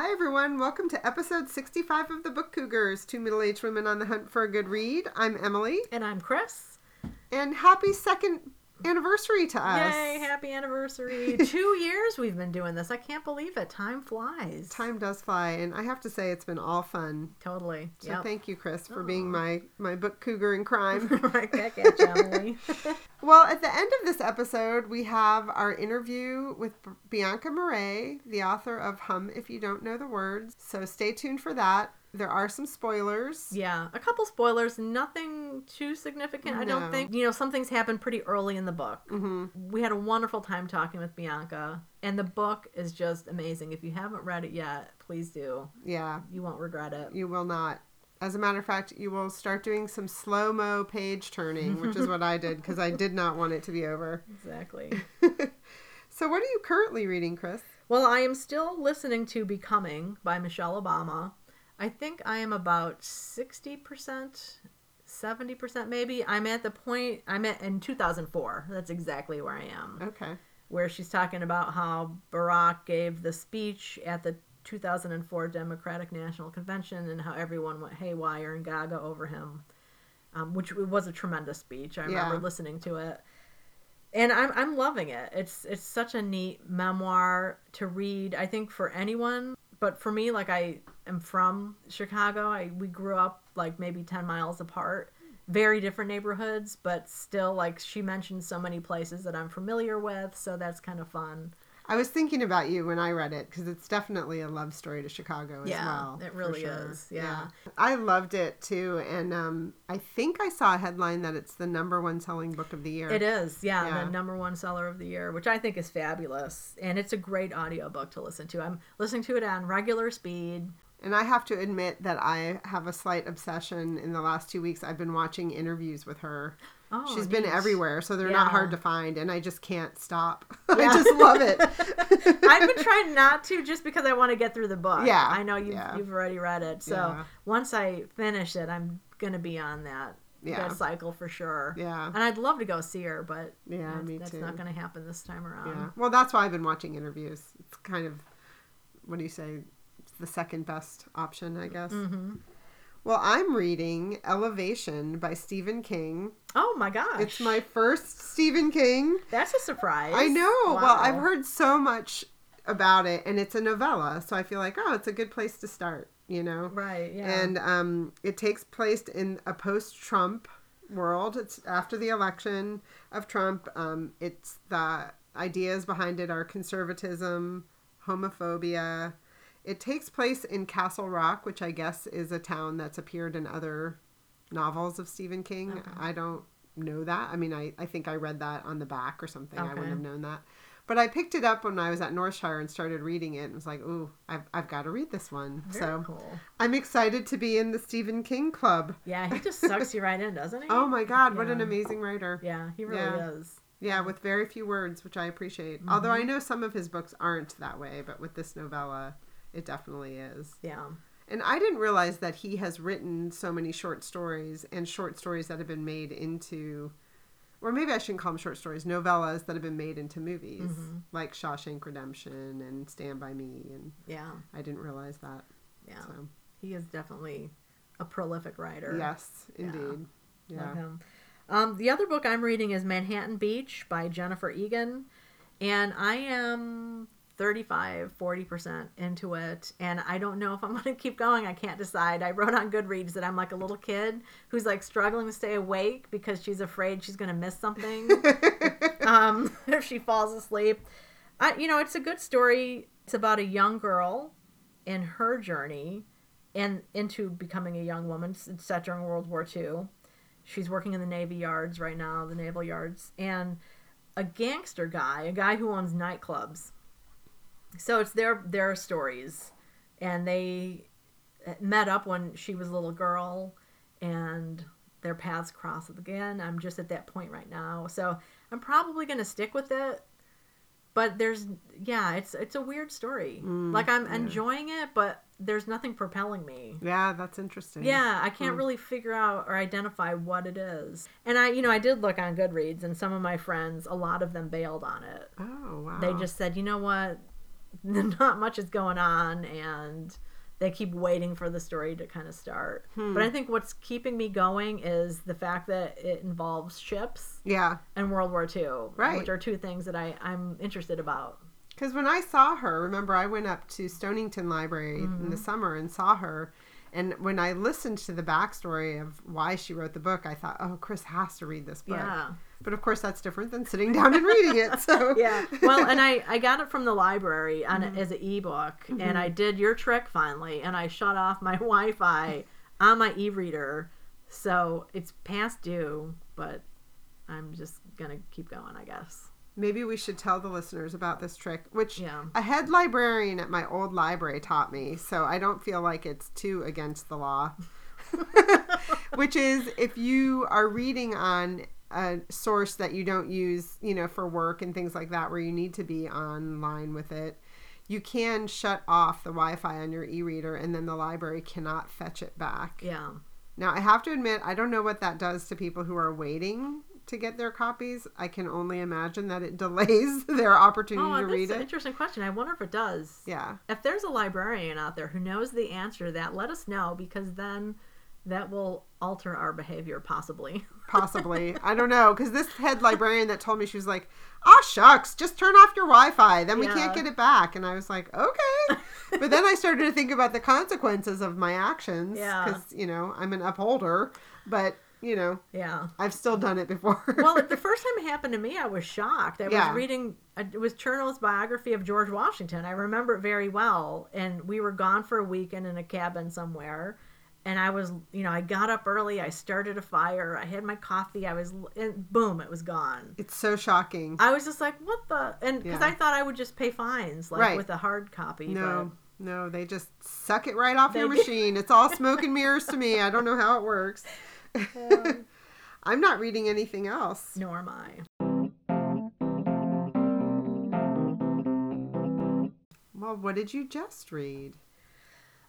Hi, everyone. Welcome to episode 65 of the Book Cougars, two middle aged women on the hunt for a good read. I'm Emily, And I'm Chris. and happy second anniversary to us. Yay, happy anniversary. Two years we've been doing this. I can't believe it. Time flies. Time does fly, and I have to say it's been all fun. Totally. So Yep. thank you, Chris, for being oh. my, my book cougar in crime. right back at you, Emily. well, at the end of this episode, we have our interview with Bianca Marais, the author of Hum If You Don't Know the Words. So stay tuned for that. There are some spoilers. yeah, a couple spoilers. Nothing too significant, I don't think. You know, some things happened pretty early in the book. hmm We had a wonderful time talking with Bianca, and the book is just amazing. If you haven't read it yet, please do. Yeah, You won't regret it. You will not. As a matter of fact, you will start doing some slow mo page turning, which is what I did because I did not want it to be over. Exactly. so, what are you currently reading, Chris? Well, I am still listening to Becoming by Michelle Obama. I think I am about 60%, 70% maybe. I'm at the point, I'm at in 2004. That's exactly where I am. Okay. Where she's talking about how Barack gave the speech at the 2004 Democratic National Convention and how everyone went haywire and gaga over him, um, which was a tremendous speech. I remember Yeah. listening to it and I'm I'm loving it. It's it's such a neat memoir to read. I think for anyone, but for me, like I am from Chicago. I we grew up like maybe ten miles apart, very different neighborhoods, but still like she mentioned so many places that I'm familiar with. So that's kind of fun. I was thinking about you when I read it because it's definitely a love story to Chicago as Yeah, well. it really sure. is, yeah. I loved it too. And um, I think I saw a headline that it's the number one selling book of the year. It is, yeah, Yeah. the number one seller of the year, which I think is fabulous, and it's a great audiobook to listen to. I'm listening to it on regular speed. And I have to admit that I have a slight obsession in the last two weeks. I've been watching interviews with her. Oh, She's been everywhere, so they're not hard to find, and I just can't stop. I just love it. I've been trying not to just because I want to get through the book. Yeah, I know you've, yeah. you've already read it. So Yeah. once I finish it, I'm going to be on that, Yeah. that cycle for sure. Yeah. And I'd love to go see her, but Yeah, that's, me that's too. not going to happen this time around. Yeah. Well, that's why I've been watching interviews. It's kind of, what do you say? It's the second best option, I guess. hmm Well, I'm reading Elevation by Stephen King. Oh my gosh. It's my first Stephen King. That's a surprise. I know. Well, I've heard so much about it, and it's a novella, so I feel like, oh, it's a good place to start, you know? Right, yeah. And um, it takes place in a post-Trump world. It's after the election of Trump. Um, it's the ideas behind it are conservatism, homophobia. It takes place in Castle Rock, which I guess is a town that's appeared in other novels of Stephen King. Okay. I don't know that. I mean, I, I think I read that on the back or something. I wouldn't have known that. But I picked it up when I was at Northshire and started reading it and was like, ooh, I've, I've got to read this one. Very so cool. I'm excited to be in the Stephen King club. Yeah, he just sucks you right in, doesn't he? Oh my God, what an amazing writer. Yeah, he really Yeah. is. Yeah, with very few words, which I appreciate. Mm-hmm. Although I know some of his books aren't that way, but with this novella, it definitely is. Yeah. And I didn't realize that he has written so many short stories and short stories that have been made into, or maybe I shouldn't call them short stories, novellas that have been made into movies, Mm-hmm. like Shawshank Redemption and Stand By Me. And Yeah. I didn't realize that. Yeah. So, He is definitely a prolific writer. yes, Yeah. indeed. Yeah. Love him. Um, the other book I'm reading is Manhattan Beach by Jennifer Egan. And I am 35, 40% into it. And I don't know if I'm going to keep going. I can't decide. I wrote on Goodreads that I'm like a little kid who's like struggling to stay awake because she's afraid she's going to miss something um, if she falls asleep. I, you know, it's a good story. It's about a young girl and her journey and into becoming a young woman. It's set during World War II. She's working in the Navy yards right now, the naval yards, and a gangster guy, a guy who owns nightclubs. So it's their their stories, and they met up when she was a little girl, and their paths cross again. I'm just at that point right now, so I'm probably gonna stick with it. But there's yeah, it's it's a weird story. Mm, like I'm yeah. enjoying it, but there's nothing propelling me. Yeah, that's interesting. Yeah, I can't Hmm. really figure out or identify what it is. And I, you know, I did look on Goodreads, and some of my friends, a lot of them bailed on it. Oh wow. They just said, you know what, not much is going on and they keep waiting for the story to kind of start. Hmm. But I think what's keeping me going is the fact that it involves ships Yeah. and World War II, Right. which are two things that I, I'm interested about. Because when I saw her, remember I went up to Stonington Library in Mm-hmm. the summer and saw her. And when I listened to the backstory of why she wrote the book, I thought, oh, Chris has to read this book. Yeah. But of course, that's different than sitting down and reading it. So Yeah. Well, and I, I got it from the library on Mm-hmm. it as an ebook, and I did your trick finally, and I shut off my Wi Fi on my e reader. So it's past due, but I'm just going to keep going, I guess. maybe we should tell the listeners about this trick, which Yeah. a head librarian at my old library taught me. So I don't feel like it's too against the law. which is if you are reading on a source that you don't use, you know, for work and things like that, where you need to be online with it, you can shut off the Wi Fi on your e reader and then the library cannot fetch it back. Yeah. Now, I have to admit, I don't know what that does to people who are waiting to get their copies. I can only imagine that it delays their opportunity Oh, to that's read an it. interesting question. I wonder if it does. Yeah. If there's a librarian out there who knows the answer to that, let us know because then that will alter our behavior possibly. Possibly. I don't know. Because this head librarian that told me, she was like, oh, shucks, just turn off your Wi Fi. Then we Yeah. can't get it back. And I was like, okay. but then I started to think about the consequences of my actions. Yeah. Because, you know, I'm an upholder. But, you know, yeah. I've still done it before. well, the first time it happened to me, I was shocked. I Yeah. was reading, it was Chernow's biography of George Washington. I remember it very well. And we were gone for a weekend in a cabin somewhere. And I was, you know, I got up early. I started a fire. I had my coffee. I was, and boom, it was gone. it's so shocking. I was just like, what the? And because Yeah. I thought I would just pay fines, like Right. with a hard copy. No, no, they just suck it right off your They machine. It's all smoke and mirrors to me. I don't know how it works. But, I'm not reading anything else. nor am I. Well, what did you just read?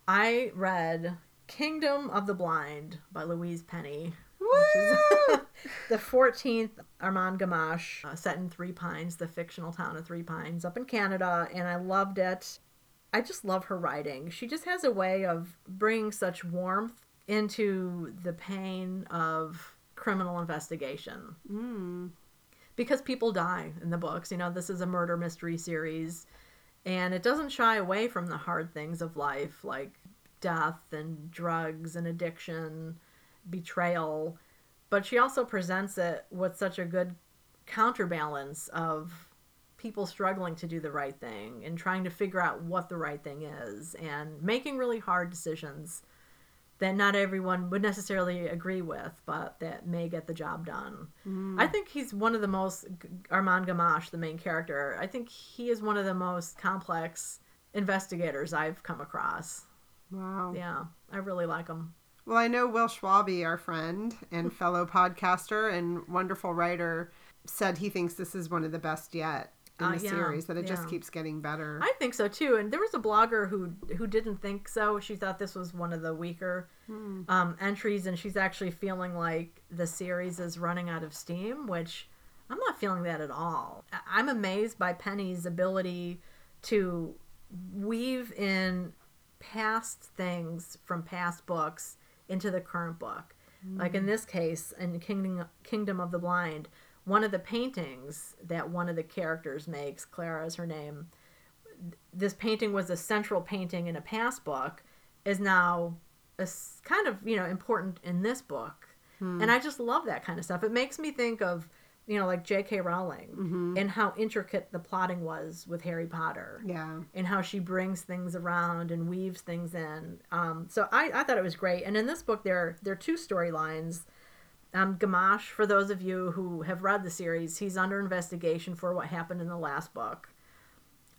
I read Kingdom of the Blind by Louise Penny. The 14th Armand Gamache, uh, set in Three Pines, the fictional town of Three Pines up in Canada, and I loved it. I just love her writing. She just has a way of bringing such warmth into the pain of criminal investigation. Mm. Because people die in the books. You know, this is a murder mystery series, and it doesn't shy away from the hard things of life like death and drugs and addiction, betrayal. But she also presents it with such a good counterbalance of people struggling to do the right thing and trying to figure out what the right thing is and making really hard decisions that not everyone would necessarily agree with, but that may get the job done. Mm. I think he's one of the most Armand Gamache, the main character. I think he is one of the most complex investigators I've come across. Wow. Yeah, I really like them. Well, I know Will Schwalbe, our friend and fellow podcaster and wonderful writer, said he thinks this is one of the best yet in Uh, the yeah, series. That it just keeps getting better. I think so too. And there was a blogger who who didn't think so. She thought this was one of the weaker um, entries, and she's actually feeling like the series is running out of steam, which I'm not feeling that at all. I'm amazed by Penny's ability to weave in past things from past books into the current book. Like in this case, in Kingdom Kingdom of the Blind, one of the paintings that one of the characters makes, Clara is her name, this painting was a central painting in a past book, is now a kind of you know important in this book, hmm. and I just love that kind of stuff. It makes me think of you know like J.K. Rowling and how intricate the plotting was with Harry Potter yeah. and how she brings things around and weaves things in. Um, so I, I thought it was great. And in this book, there there are two storylines. Um, Gamache, for those of you who have read the series, he's under investigation for what happened in the last book.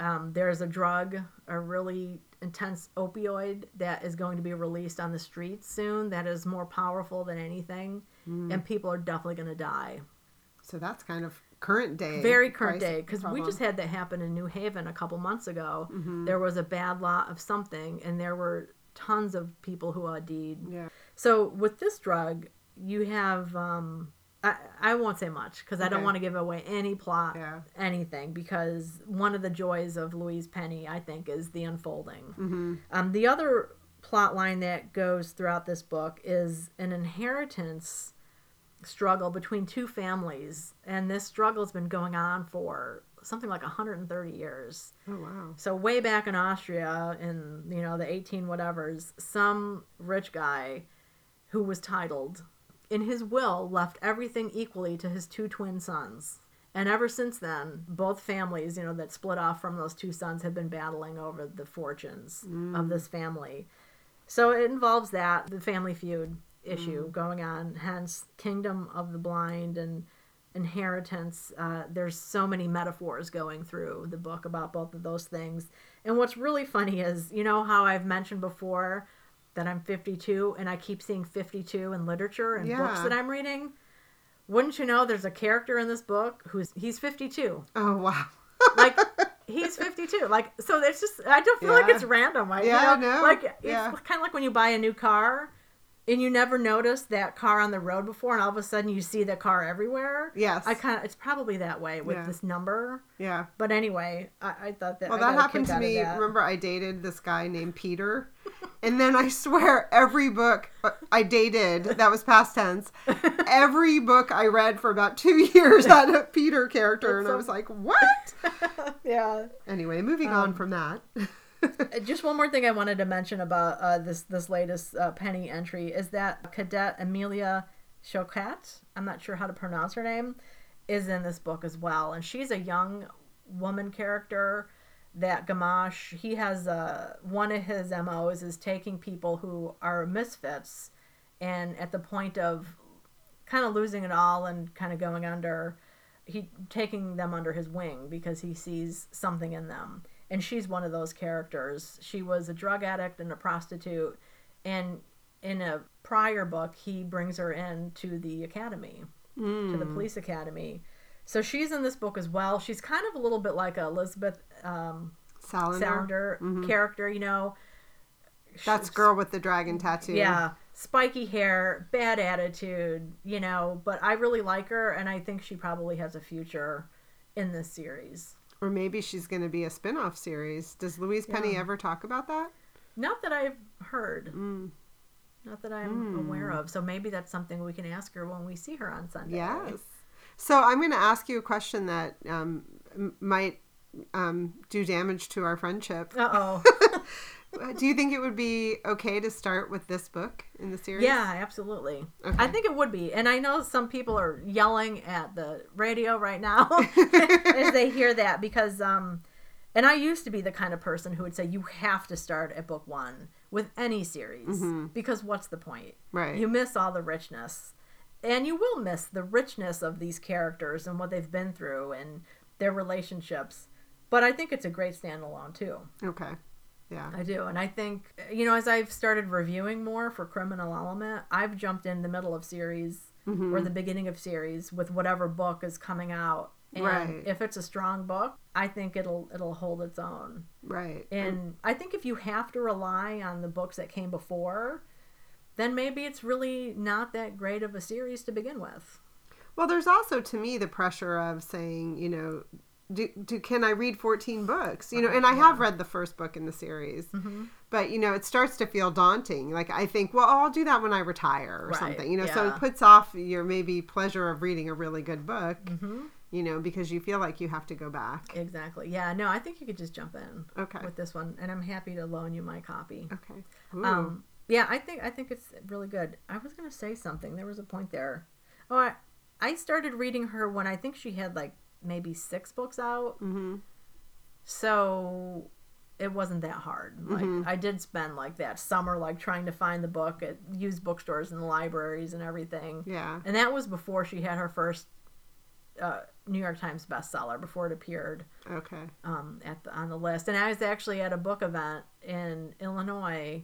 Um, there's a drug, a really intense opioid that is going to be released on the streets soon that is more powerful than anything, and people are definitely going to die. So that's kind of current day. Very current day, because we just had that happen in New Haven a couple months ago. Mm-hmm. There was a bad lot of something, and there were tons of people who OD'd. Yeah. So with this drug, you have um, I, I won't say much because I don't want to give away any plot, Yeah. anything, because one of the joys of Louise Penny, I think, is the unfolding. Mm-hmm. Um, the other plot line that goes throughout this book is an inheritance struggle between two families, and this struggle has been going on for something like 130 years. Oh wow. So way back in Austria, in you know the 18 whatevers, some rich guy who was titled in his will left everything equally to his two twin sons. And ever since then, both families, you know, that split off from those two sons have been battling over the fortunes of mm. this family. So it involves that, the family feud issue going on, hence Kingdom of the Blind and inheritance. Uh, there's so many metaphors going through the book about both of those things. And what's really funny is, you know, how I've mentioned before that I'm 52 and I keep seeing 52 in literature and books that I'm reading. Wouldn't you know there's a character in this book who's he's 52. Oh wow. Like he's 52. Like so it's just I don't feel like it's random. I, Yeah, you know, no, like it's yeah. kind of like when you buy a new car and you never noticed that car on the road before and all of a sudden you see the car everywhere. Yes. I kind of it's probably that way with Yeah. this number. yeah. But anyway, I, I thought that Well, that happened to me. Remember, I dated this guy named Peter, and then I swear every book uh, I dated that was past tense. Every book I read for about two years had a Peter character, and I was like, "What?" yeah. Anyway, moving on Um, from that. Uh, Just one more thing I wanted to mention about uh, this this latest uh, penny entry is that Cadet Amelia Choquet, I'm not sure how to pronounce her name, is in this book as well, and she's a young woman character that Gamache he has uh, one of his MOs is taking people who are misfits and at the point of kind of losing it all and kind of going under he taking them under his wing because he sees something in them and she's one of those characters she was a drug addict and a prostitute and in a prior book he brings her in to the academy to the police academy so she's in this book as well she's kind of a little bit like a elizabeth um, Salander. sounder character you know That's girl with the dragon tattoo. yeah, spiky hair, bad attitude, you know, but I really like her and I think she probably has a future in this series. Or maybe she's going to be a spin off series. Does Louise Penny Yeah. ever talk about that? Not that I've heard, Mm. not that I'm aware of. So maybe that's something we can ask her when we see her on Sunday. Yes. So I'm going to ask you a question that um, might um, do damage to our friendship. Uh oh. do you think it would be okay to start with this book in the series? yeah, absolutely. Okay. I think it would be. And I know some people are yelling at the radio right now as they hear that because um and I used to be the kind of person who would say you have to start at book 1 with any series because what's the point? Right. You miss all the richness. And you will miss the richness of these characters and what they've been through and their relationships. But I think it's a great standalone too. Okay. Yeah. I do. And I think, you know, as I've started reviewing more for Criminal Element, I've jumped in the middle of series Mm-hmm. or the beginning of series with whatever book is coming out. And Right. if it's a strong book, I think it'll it'll hold its own. Right. And I think if you have to rely on the books that came before, then maybe it's really not that great of a series to begin with. Well, there's also to me the pressure of saying, you know, do, do can I read 14 books? You know, and I have read the first book in the series. Mm-hmm. But, you know, it starts to feel daunting. Like I think, well, I'll do that when I retire or Right, something. You know, so it puts off your maybe pleasure of reading a really good book. Mm-hmm. You know, because you feel like you have to go back. Exactly. Yeah. No, I think you could just jump in Okay. with this one, and I'm happy to loan you my copy. Okay. Ooh. Um, yeah, I think I think it's really good. I was gonna say something. There was a point there. Oh, I, I started reading her when I think she had like maybe six books out, hmm so it wasn't that hard. Like Mhm. I did spend like that summer like trying to find the book at used bookstores and libraries and everything. Yeah. And that was before she had her first uh, New York Times bestseller before it appeared Okay. um, at the, on the list. And I was actually at a book event in Illinois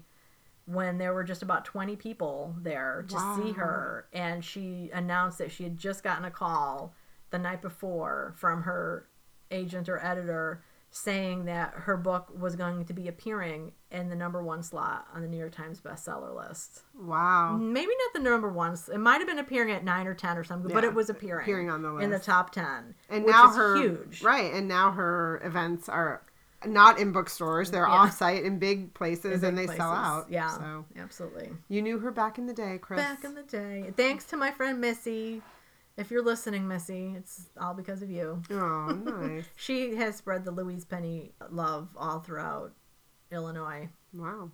when there were just about 20 people there to see her. And she announced that she had just gotten a call the night before from her agent or editor saying that her book was going to be appearing in the number one slot on the New York Times bestseller list. Wow. Maybe not the number one. It might have been appearing at nine or ten or something, but it was appearing, appearing on the list. in the top ten, And now her huge. right, and now her events are not in bookstores; they're Yeah. off-site in big places, In and they big sell out. Yeah, So absolutely. you knew her back in the day, Chris. Back in the day. Thanks to my friend Missy. If you're listening, Missy, it's all because of you. Oh, nice. She has spread the Louise Penny love all throughout Illinois. Wow.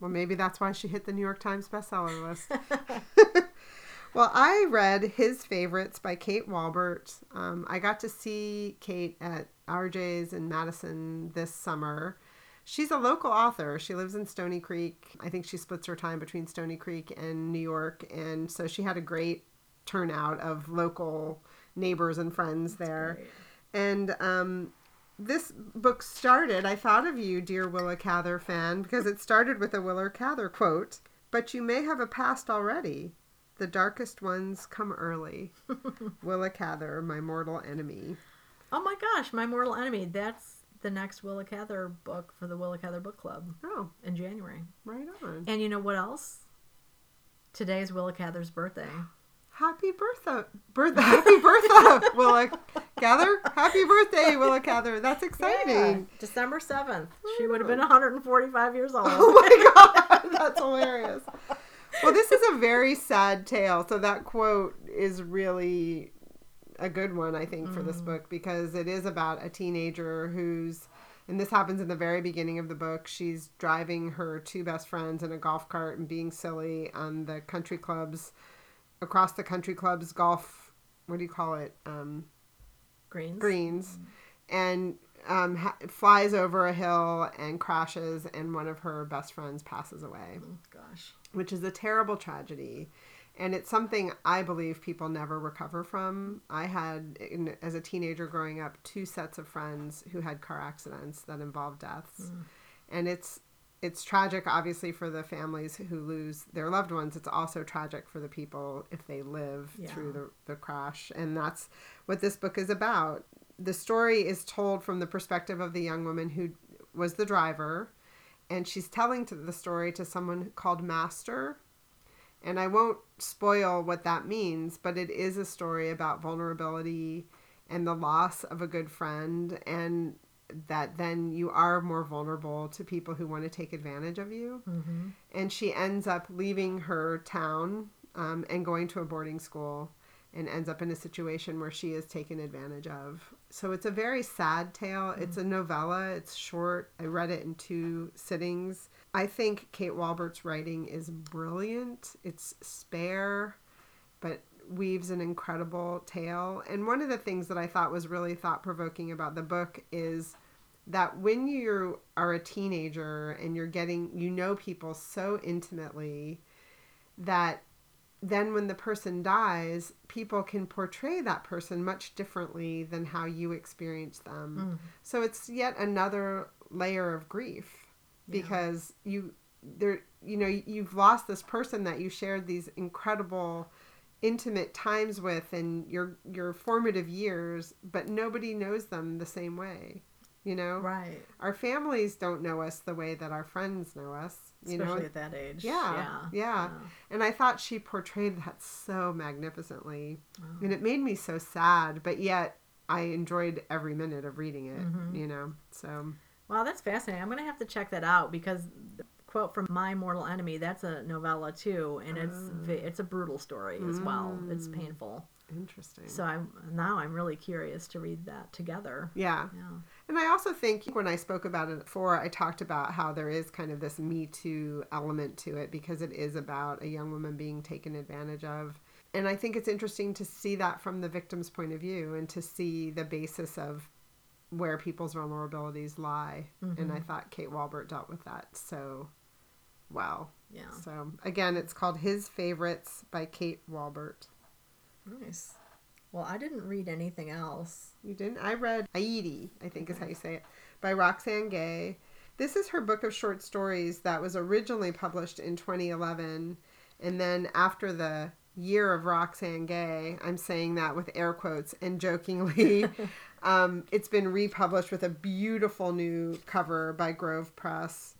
Well, maybe that's why she hit the New York Times bestseller list. well, I read His Favorites by Kate Walbert. Um, I got to see Kate at RJ's in Madison this summer. She's a local author. She lives in Stony Creek. I think she splits her time between Stony Creek and New York. And so she had a great turnout of local neighbors and friends there. Great. And um, this book started, I thought of you, dear Willa Cather fan, because it started with a Willa Cather quote. But you may have a past already. The darkest ones come early. Willa Cather, my mortal enemy. Oh my gosh, My Mortal Enemy. That's the next Willa Cather book for the Willa Cather Book Club Oh, in January. right on. And you know what else? Today is Willa Cather's birthday. Happy birthday, birth, happy birthday, Willa Cather. Happy birthday, Willa Cather. That's exciting. December 7th. She would have been 145 years old. Oh my god, that's hilarious. Well, this is a very sad tale. So that quote is really a good one, I think, for this mm. book because it is about a teenager who's and this happens in the very beginning of the book. She's driving her two best friends in a golf cart and being silly on the country clubs across the country clubs golf what do you call it? Um Greens. greens. And um, ha- flies over a hill and crashes and one of her best friends passes away. Oh, gosh. which is a terrible tragedy. And it's something i believe people never recover from. I had in, as a teenager growing up two sets of friends who had car accidents that involved deaths. And it's it's tragic obviously for the families who lose their loved ones. It's also tragic for the people if they live Yeah. through the, the crash. And that's what this book is about. The story is told from the perspective of the young woman who was the driver and she's telling the story to someone called master. And i won't spoil what that means but it is a story about vulnerability and the loss of a good friend. And that then you are more vulnerable to people who want to take advantage of you Mm-hmm. and she ends up leaving her town um, and going to a boarding school and ends up in a situation where she is taken advantage of. So it's a very sad tale. It's a novella, it's short. I read it in two sittings. I think Kate Walbert's writing is brilliant. It's spare, but weaves an incredible tale. And one of the things that I thought was really thought provoking about the book is that when you are a teenager and you're getting you know people so intimately that then when the person dies people can portray that person much differently than how you experience them mm. so it's yet another layer of grief Yeah. because you there you know you've lost this person that you shared these incredible intimate times with and your your formative years but nobody knows them the same way you know Right. our families don't know us the way that our friends know us you Especially know at that age. Yeah, yeah. and i thought she portrayed that so magnificently Oh. and it made me so sad but yet i enjoyed every minute of reading it Mhm. you know so Wow, that's fascinating. I'm going to have to check that out because quote from My Mortal Enemy, that's a novella too, and it's vi- it's a brutal story as well. It's Mm. painful. interesting So I'm now I'm really curious to read that together. yeah Yeah. And I also think when I spoke about it before, I talked about how there is kind of this Me Too element to it because it is about a young woman being taken advantage of. And I think it's interesting to see that from the victim's point of view and to see the basis of where people's vulnerabilities lie. And I thought Kate Walbert dealt with that so well. Yeah. So again, it's called His Favorites by Kate Walbert. Nice. Well, I didn't read anything else. You didn't? I read Ayiti, I think is how you say it, by Roxane Gay. This is her book of short stories that was originally published in 2011. And then after the year of Roxane Gay, I'm saying that with air quotes and jokingly, Um, it's been republished with a beautiful new cover by Grove Press.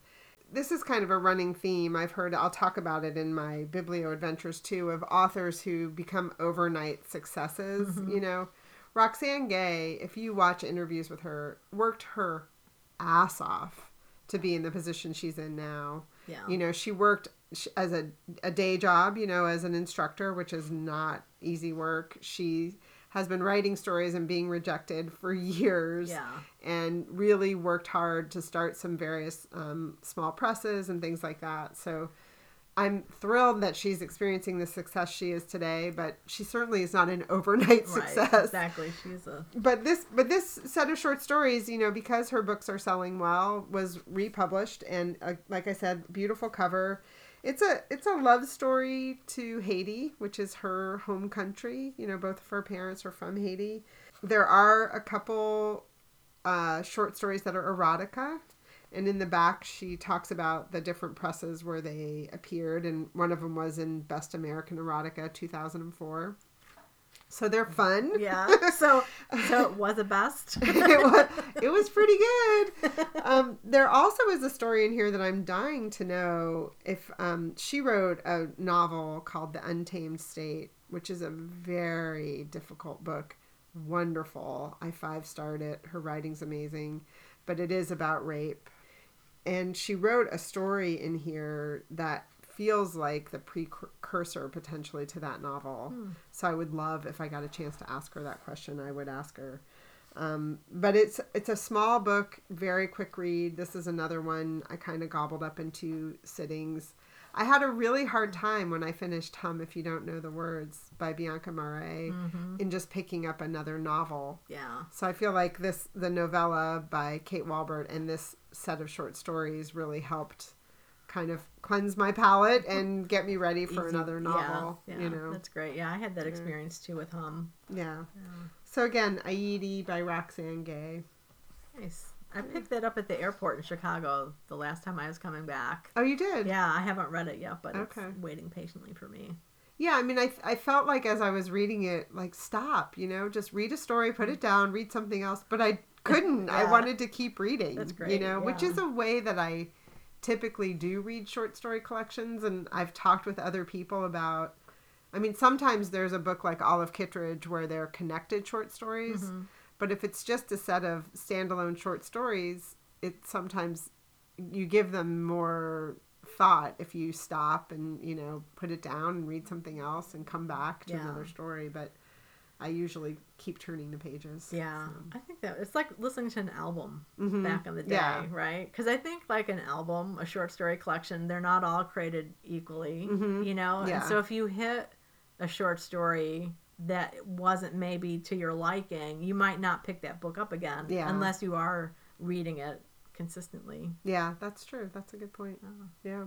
This is kind of a running theme. I've heard, I'll talk about it in my Biblio Adventures too, of authors who become overnight successes. Mm-hmm. You know, Roxane Gay, if you watch interviews with her, worked her ass off to be in the position she's in now. Yeah. You know, she worked as a, a day job, you know, as an instructor, which is not easy work. She has been writing stories and being rejected for years Yeah. and really worked hard to start some various um, small presses and things like that. So I'm thrilled that she's experiencing the success she is today, but she certainly is not an overnight Right. success Exactly. She's a but this but this set of short stories you know because her books are selling well was republished and uh, like i said beautiful cover it's a it's a love story to haiti which is her home country. You know both of her parents are from haiti. There are a couple uh, short stories that are erotica and in the back she talks about the different presses where they appeared and one of them was in best american erotica 2004 so they're fun yeah. So so it was a best. it, was, it was pretty good. Um, there also is a story in here that I'm dying to know if um, she wrote a novel called The Untamed State, which is a very difficult book. Wonderful. I five starred it. Her writing's amazing, but it is about rape. And she wrote a story in here that feels like the precursor potentially to that novel. So I would love if I got a chance to ask her that question, I would ask her. Um, but it's it's a small book, very quick read. This is another one I kind of gobbled up in two sittings. I had a really hard time when I finished Hum If You Don't Know the Words by Bianca Marais in just picking up another novel. Yeah. So I feel like this the novella by Kate Walbert and this set of short stories really helped kind of cleanse my palate and get me ready for Easy- another novel. Yeah, yeah, you know. that's great. Yeah, I had that experience too with Hum. Yeah. So again, Ayiti by Roxane Gay. Nice. I picked that up at the airport in Chicago the last time I was coming back. Oh, you did? Yeah, I haven't read it yet, but Okay. it's waiting patiently for me. Yeah, I mean, I, I felt like as I was reading it, like, stop, you know, just read a story, put it down, read something else. But I couldn't. I wanted to keep reading. That's great. You know, which is a way that I typically do read short story collections. And I've talked with other people about, I mean, sometimes there's a book like Olive Kitteridge where they're connected short stories. Mm-hmm. But if it's just a set of standalone short stories, it sometimes you give them more thought if you stop and you know put it down and read something else and come back to Yeah. another story but i usually keep turning the pages Yeah, so. I think that it's like listening to an album Mhm. back in the day, Yeah. right? Because I think like an album, a short story collection, they're not all created equally, Mhm. you know. Yeah. And so if you hit a short story that wasn't maybe to your liking, you might not pick that book up again, Yeah. unless you are reading it consistently. yeah that's true that's a good point Oh. yeah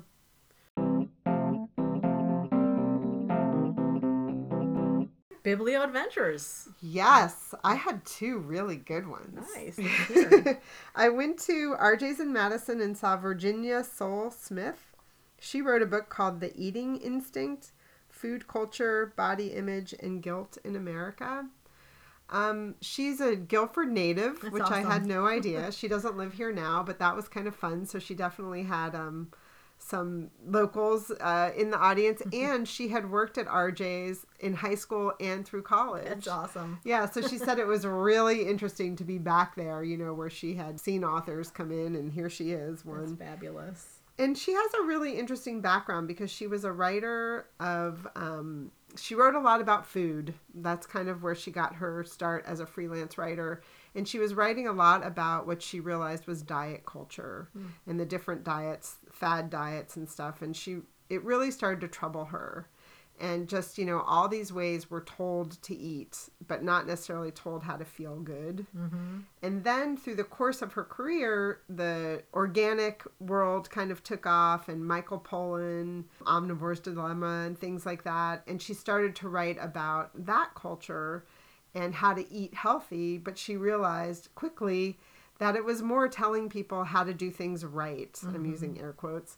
Biblio Adventures. yes i had two really good ones Nice. I went to RJ's in Madison and saw Virginia Sole-Smith. She wrote a book called The Eating Instinct Food Culture, Body Image, and Guilt in America. Um, she's a Guilford native, That's which I had no idea. she doesn't live here now, but that was kind of fun. So she definitely had um, some locals uh, in the audience, and she had worked at RJ's in high school and through college. That's awesome. Yeah, so she said it was really interesting to be back there, you know, where she had seen authors come in, and here she is, That's one. fabulous. And she has a really interesting background because she was a writer of, um, she wrote a lot about food. That's kind of where she got her start as a freelance writer. And she was writing a lot about what she realized was diet culture and the different diets, fad diets and stuff. And she, it really started to trouble her and just you know all these ways we're told to eat but not necessarily told how to feel good Mm-hmm. and then through the course of her career the organic world kind of took off and michael pollan omnivore's dilemma and things like that and she started to write about that culture and how to eat healthy but she realized quickly that it was more telling people how to do things right i'm using air quotes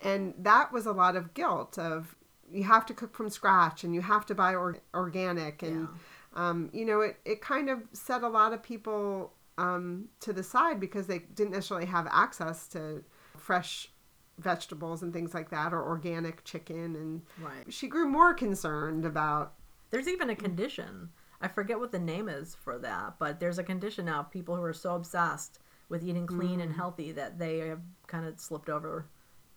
and that was a lot of guilt of you have to cook from scratch and you have to buy or- organic and um, you know, it, it kind of set a lot of people um, to the side because they didn't necessarily have access to fresh vegetables and things like that or organic chicken. And Right. she grew more concerned about, There's even a condition. I forget what the name is for that, but there's a condition now of people who are so obsessed with eating clean Mm. and healthy that they have kind of slipped over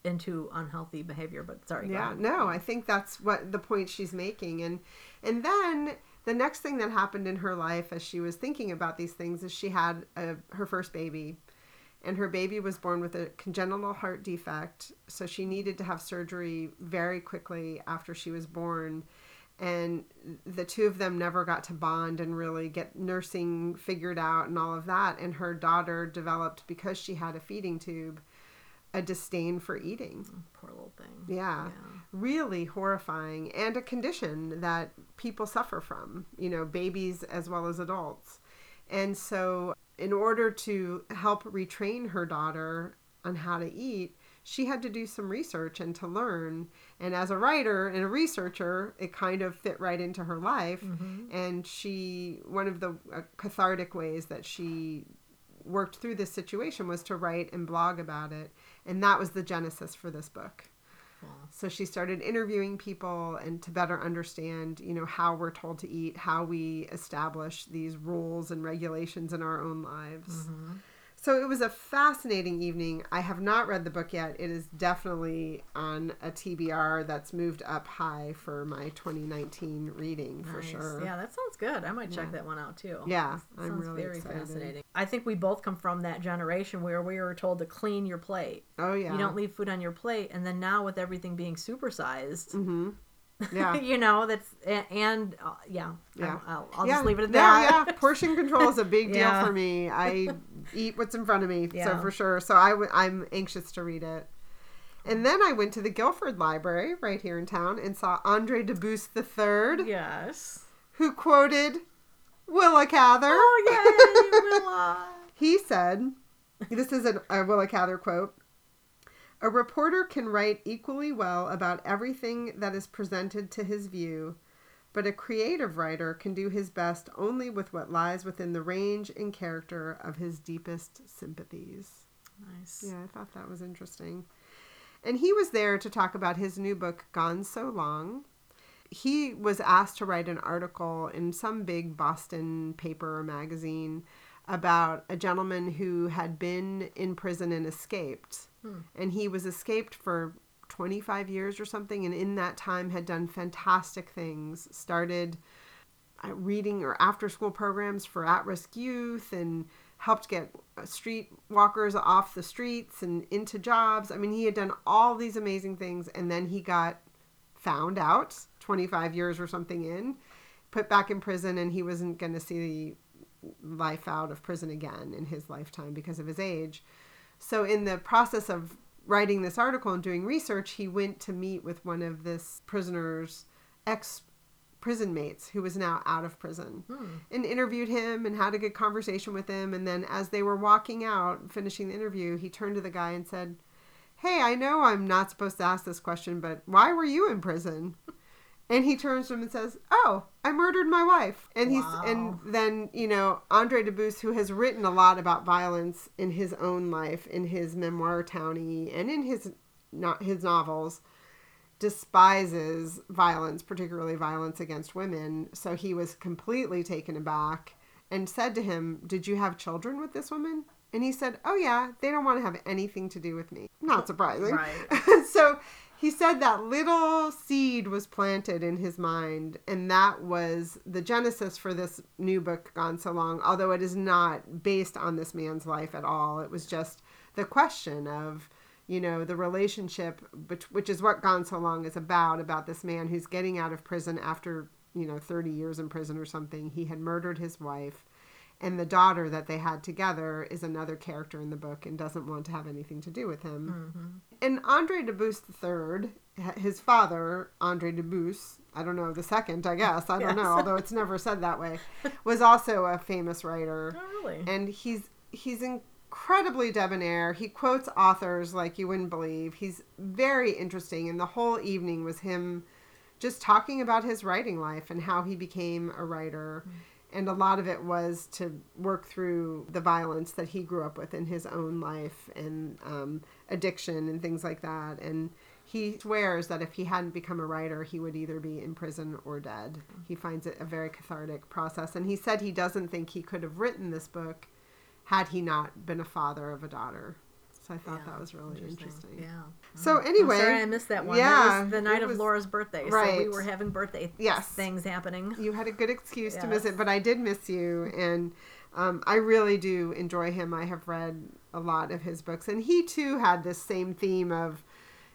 into unhealthy behavior. But sorry, yeah, no, I think that's what the point she's making. And, and then the next thing that happened in her life as she was thinking about these things is she had a, her first baby and her baby was born with a congenital heart defect so she needed to have surgery very quickly after she was born and the two of them never got to bond and really get nursing figured out and all of that and her daughter developed because she had a feeding tube a disdain for eating oh, Poor little thing. yeah. Really horrifying and a condition that people suffer from, you know, babies as well as adults. And so, in order to help retrain her daughter on how to eat, she had to do some research and to learn. And as a writer and a researcher, it kind of fit right into her life. And she, one of the uh, cathartic ways that she worked through this situation was to write and blog about it. And that was the genesis for this book. So she started interviewing people and to better understand, you know, how we're told to eat, how we establish these rules and regulations in our own lives. So it was a fascinating evening. I have not read the book yet. It is definitely on a TBR that's moved up high for my 2019 reading for sure. Yeah, that sounds good. I might check that one out too. Yeah, That I'm really very excited. fascinating. I think we both come from that generation where we were told to clean your plate. Oh yeah. You don't leave food on your plate, and then now with everything being supersized, Mm-hmm. Yeah. you know that's and uh, yeah, Yeah. I'll, I'll yeah. just leave it at that. yeah, portion control is a big deal Yeah. for me. I eat what's in front of me, so for sure. So I w- I'm anxious to read it. And then I went to the Guilford Library right here in town and saw Andre Dubus III, yes. who quoted Willa Cather. Oh yay, Willa. He said, this is an, a Willa Cather quote A reporter can write equally well about everything that is presented to his view, but a creative writer can do his best only with what lies within the range and character of his deepest sympathies. Nice. Yeah, I thought that was interesting. And he was there to talk about his new book, Gone So Long. He was asked to write an article in some big Boston paper or magazine about a gentleman who had been in prison and escaped. Hmm. And he was escaped for 25 years or something, and in that time had done fantastic things. Started uh, reading or after school programs for at risk youth and helped get uh, street walkers off the streets and into jobs. I mean, he had done all these amazing things and then he got found out 25 years or something in, put back in prison, and he wasn't going to see the life out of prison again in his lifetime because of his age. So, in the process of writing this article and doing research, he went to meet with one of this prisoner's ex prison mates who was now out of prison hmm. and interviewed him and had a good conversation with him. And then, as they were walking out, finishing the interview, he turned to the guy and said, Hey, I know I'm not supposed to ask this question, but why were you in prison? And he turns to him and says, "Oh, I murdered my wife." And he's and then you know Andre Dubus, who has written a lot about violence in his own life, in his memoir Townie, and in his not his novels, despises violence, particularly violence against women. So he was completely taken aback and said to him, "Did you have children with this woman?" And he said, "Oh yeah, they don't want to have anything to do with me." Not surprising. Right. so he said that little seed was planted in his mind, and that was the genesis for this new book, Gone So Long, although it is not based on this man's life at all. It was just the question of, you know, the relationship, which, which is what Gone So Long is about, about this man who's getting out of prison after, you know, 30 years in prison or something. He had murdered his wife. And the daughter that they had together is another character in the book and doesn't want to have anything to do with him mm-hmm. and Andre Dubus III, his father, Andre Dubus, I don't know, the second, I guess, I don't know, although it's never said that way, was also a famous writer. Oh, really? And he's he's incredibly debonair. He quotes authors like you wouldn't believe. He's very interesting, and the whole evening was him just talking about his writing life and how he became a writer. Mm. And a lot of it was to work through the violence that he grew up with in his own life and um, addiction and things like that. And he swears that if he hadn't become a writer, he would either be in prison or dead. He finds it a very cathartic process. And he said he doesn't think he could have written this book had he not been a father of a daughter. So I thought Yeah, that was really interesting. Yeah. So I'm anyway, sorry I missed that one. yeah, the night of was- Laura's birthday, so we were having birthday Yes. things happening. you had a good excuse to miss it, but I did miss you, and um, I really do enjoy him. I have read a lot of his books, and he too had this same theme of.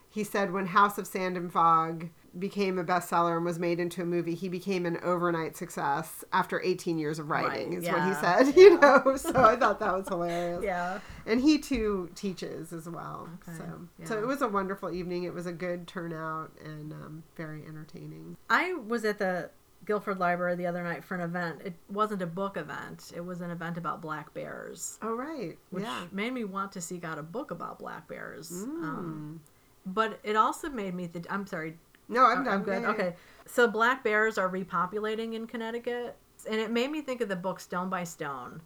He said when House of Sand and Fog became a bestseller and was made into a movie, he became an overnight success after 18 years of writing, Right, is what he said, yeah. you know? So I thought that was hilarious. Yeah. And he too teaches as well. Okay, So, so it was a wonderful evening. It was a good turnout and um, very entertaining. I was at the Guilford Library the other night for an event. It wasn't a book event. It was an event about black bears, Oh, right. which yeah. made me want to seek out a book about black bears. Um, Mm. but it also made me think. I'm sorry. No, I'm I'm, done. good. Yeah, yeah. Okay. So black bears are repopulating in Connecticut, and it made me think of the book Stone by Stone,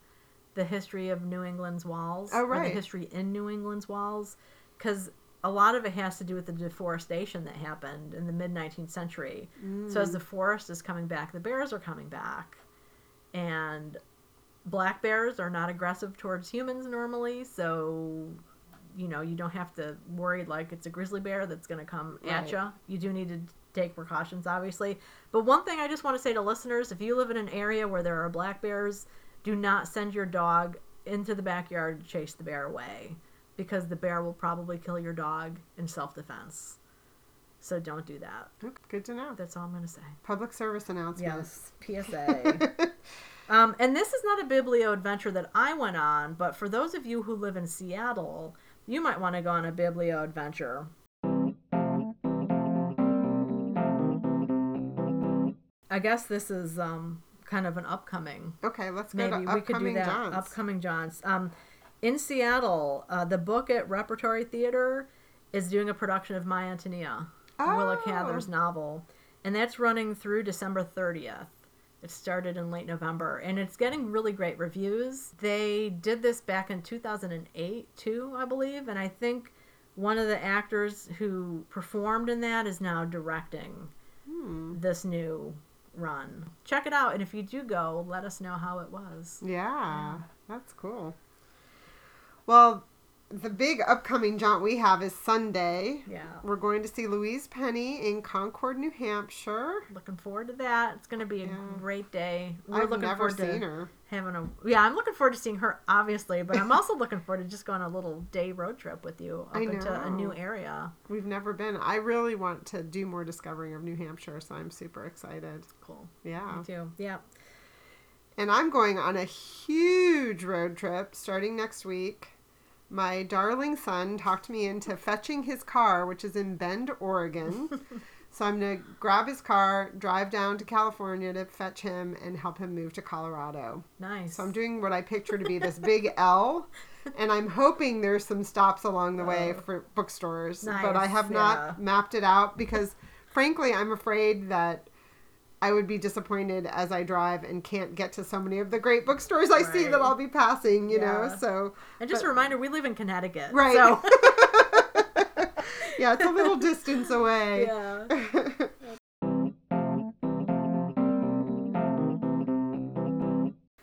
the history of New England's walls, Oh, or right. the history in New England's walls, because a lot of it has to do with the deforestation that happened in the mid 19th century. So Mm. as the forest is coming back, the bears are coming back, and black bears are not aggressive towards humans normally, so you know you don't have to worry like it's a grizzly bear that's going to come at you. You do need to take precautions, obviously. But one thing I just want to say to listeners: if you live in an area where there are black bears, do not send your dog into the backyard to chase the bear away, because the bear will probably kill your dog in self-defense. So don't do that. Good to know. That's all I'm going to say. Public service announcement. Yes, PSA. um, and this is not a biblio adventure that I went on, but for those of you who live in Seattle, you might want to go on a biblio adventure. I guess this is um, kind of an upcoming. okay, let's go Maybe to we could do that. Johns. Upcoming Johns. Um, in Seattle, uh, the Book-It Repertory Theater is doing a production of My Antonia, Willa Oh. Cather's novel, and that's running through December 30th. It started in late November, and it's getting really great reviews. They did this back in 2008 too, I believe, and I think one of the actors who performed in that is now directing Hmm. this new run. Check it out, and if you do go, let us know how it was. Yeah, that's cool. Well, the big upcoming jaunt we have is Sunday. Yeah. We're going to see Louise Penny in Concord, New Hampshire. Looking forward to that. It's going to be a Yeah. great day. We're I've looking never forward seen to her. having a yeah. I'm looking forward to seeing her, obviously, but I'm also looking forward to just going on a little day road trip with you up I into a new area. We've never been. I really want to do more discovering of New Hampshire, so I'm super excited. Cool. Yeah. Me too. Yeah. And I'm going on a huge road trip starting next week. My darling son talked me into fetching his car, which is in Bend, Oregon. so I'm going to grab his car, drive down to California to fetch him, and help him move to Colorado. Nice. So I'm doing what I picture to be this big L, and I'm hoping there's some stops along the way Oh. for bookstores. nice. But I have not yeah. mapped it out because, frankly, I'm afraid that I would be disappointed as I drive and can't get to so many of the great bookstores I see that I'll be passing. You know, so and just but- a reminder, we live in Connecticut. right. So yeah, it's a little distance away. yeah.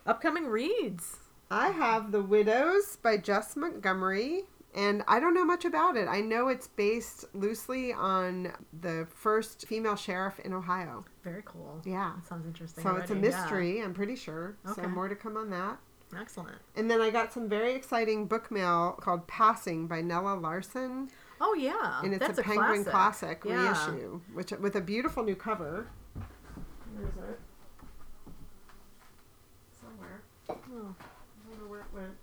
Upcoming reads. I have The Widows by Jess Montgomery, and I don't know much about it. I know it's based loosely on the first female sheriff in Ohio. Very cool. Yeah. That sounds interesting. So it's a already, yeah. mystery, I'm pretty sure. Okay. So more to come on that. Excellent. And then I got some very exciting book mail called Passing by Nella Larsen. Oh yeah, And it's that's a Penguin classic, Classic, Yeah. reissue, which with a beautiful new cover. Where is it? Somewhere. Oh. I don't know where it went.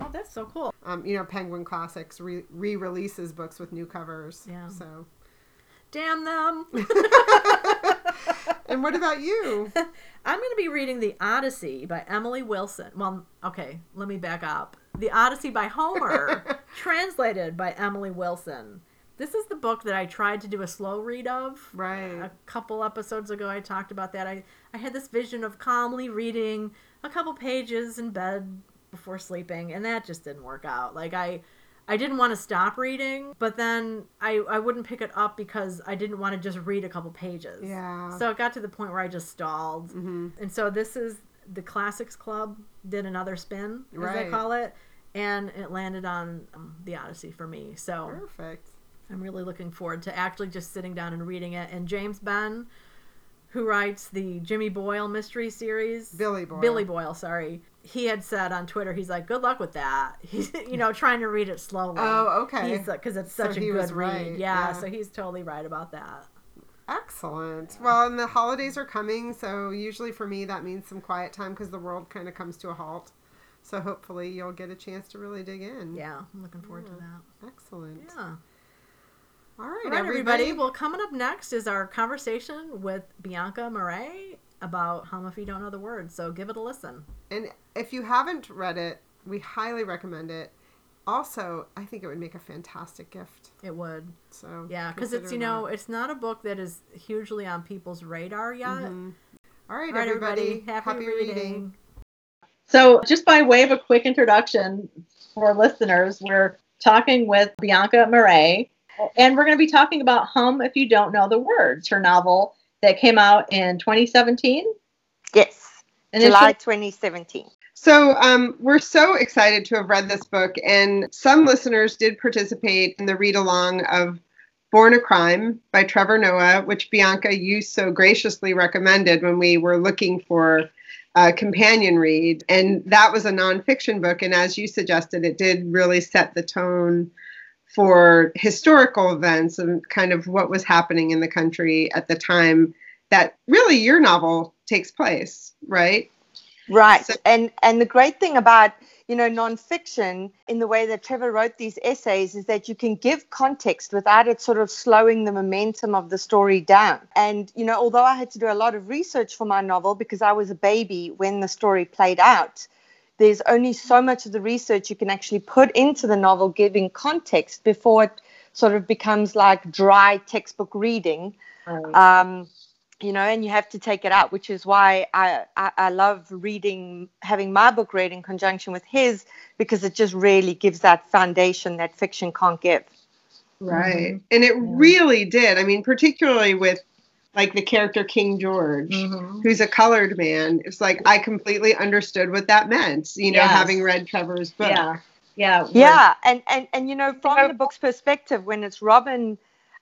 Oh. That's so cool. um, you know, Penguin Classics re releases books with new covers. Yeah. So, Damn them. and what about you? I'm going to be reading The Odyssey by Emily Wilson. Well, okay, let me back up. The Odyssey by Homer, translated by Emily Wilson. this is the book that I tried to do a slow read of. Right. A couple episodes ago, I talked about that. I, I had this vision of calmly reading a couple pages in bed before sleeping, and that just didn't work out. Like, I. I didn't want to stop reading, but then I, I wouldn't pick it up because I didn't want to just read a couple pages. Yeah. So it got to the point where I just stalled. hmm And so this is the Classics Club did another spin, as Right. they call it, and it landed on um, the Odyssey for me. So Perfect. I'm really looking forward to actually just sitting down and reading it. And James Benn, who writes the Jimmy Boyle mystery series, Billy Boyle. Billy Boyle, sorry, he had said on Twitter, he's like, "Good luck with that." He's you know trying to read it slowly. Oh, okay. because uh, it's So such a he good was read. right, Yeah, yeah. so he's totally right about that. Excellent. Well, and the holidays are coming, so usually for me that means some quiet time because the world kind of comes to a halt. So hopefully you'll get a chance to really dig in. Yeah, I'm looking forward to that. Excellent. Yeah. All right, All right, everybody. everybody. Well, coming up next is our conversation with Bianca Marais about Hum If You Don't Know the Words. So give it a listen. And if you haven't read it, we highly recommend it. Also, I think it would make a fantastic gift. It would. So Yeah, because it's, you know, that. it's not a book that is hugely on people's radar yet. Mhm. All right, All right, everybody. everybody. Happy, reading. So, just by way of a quick introduction for listeners, we're talking with Bianca Marais, and we're going to be talking about Hum If You Don't Know the Words, her novel that came out in 2017. Yes, And then July she- 2017. So um, we're so excited to have read this book, and some listeners did participate in the read along of Born a Crime by Trevor Noah, which Bianca you so graciously recommended when we were looking for a companion read. And that was a nonfiction book, and as you suggested, it did really set the tone for historical events and kind of what was happening in the country at the time that really your novel takes place, right? Right. So- and and the great thing about you know nonfiction in the way that Trevor wrote these essays is that you can give context without it sort of slowing the momentum of the story down. And you know, although I had to do a lot of research for my novel because I was a baby when the story played out, there's only so much of the research you can actually put into the novel giving context before it sort of becomes like dry textbook reading um, you know, and you have to take it out, which is why I, I, I love reading, having my book read in conjunction with his, because it just really gives that foundation that fiction can't give. Right. And it really did. I mean, particularly with like the character King George, Mhm. who's a colored man. It's like I completely understood what that meant, you know, Yes. having read Trevor's book. Yeah. Yeah. Yeah, and, and, and you know, from the book's perspective, when it's Robin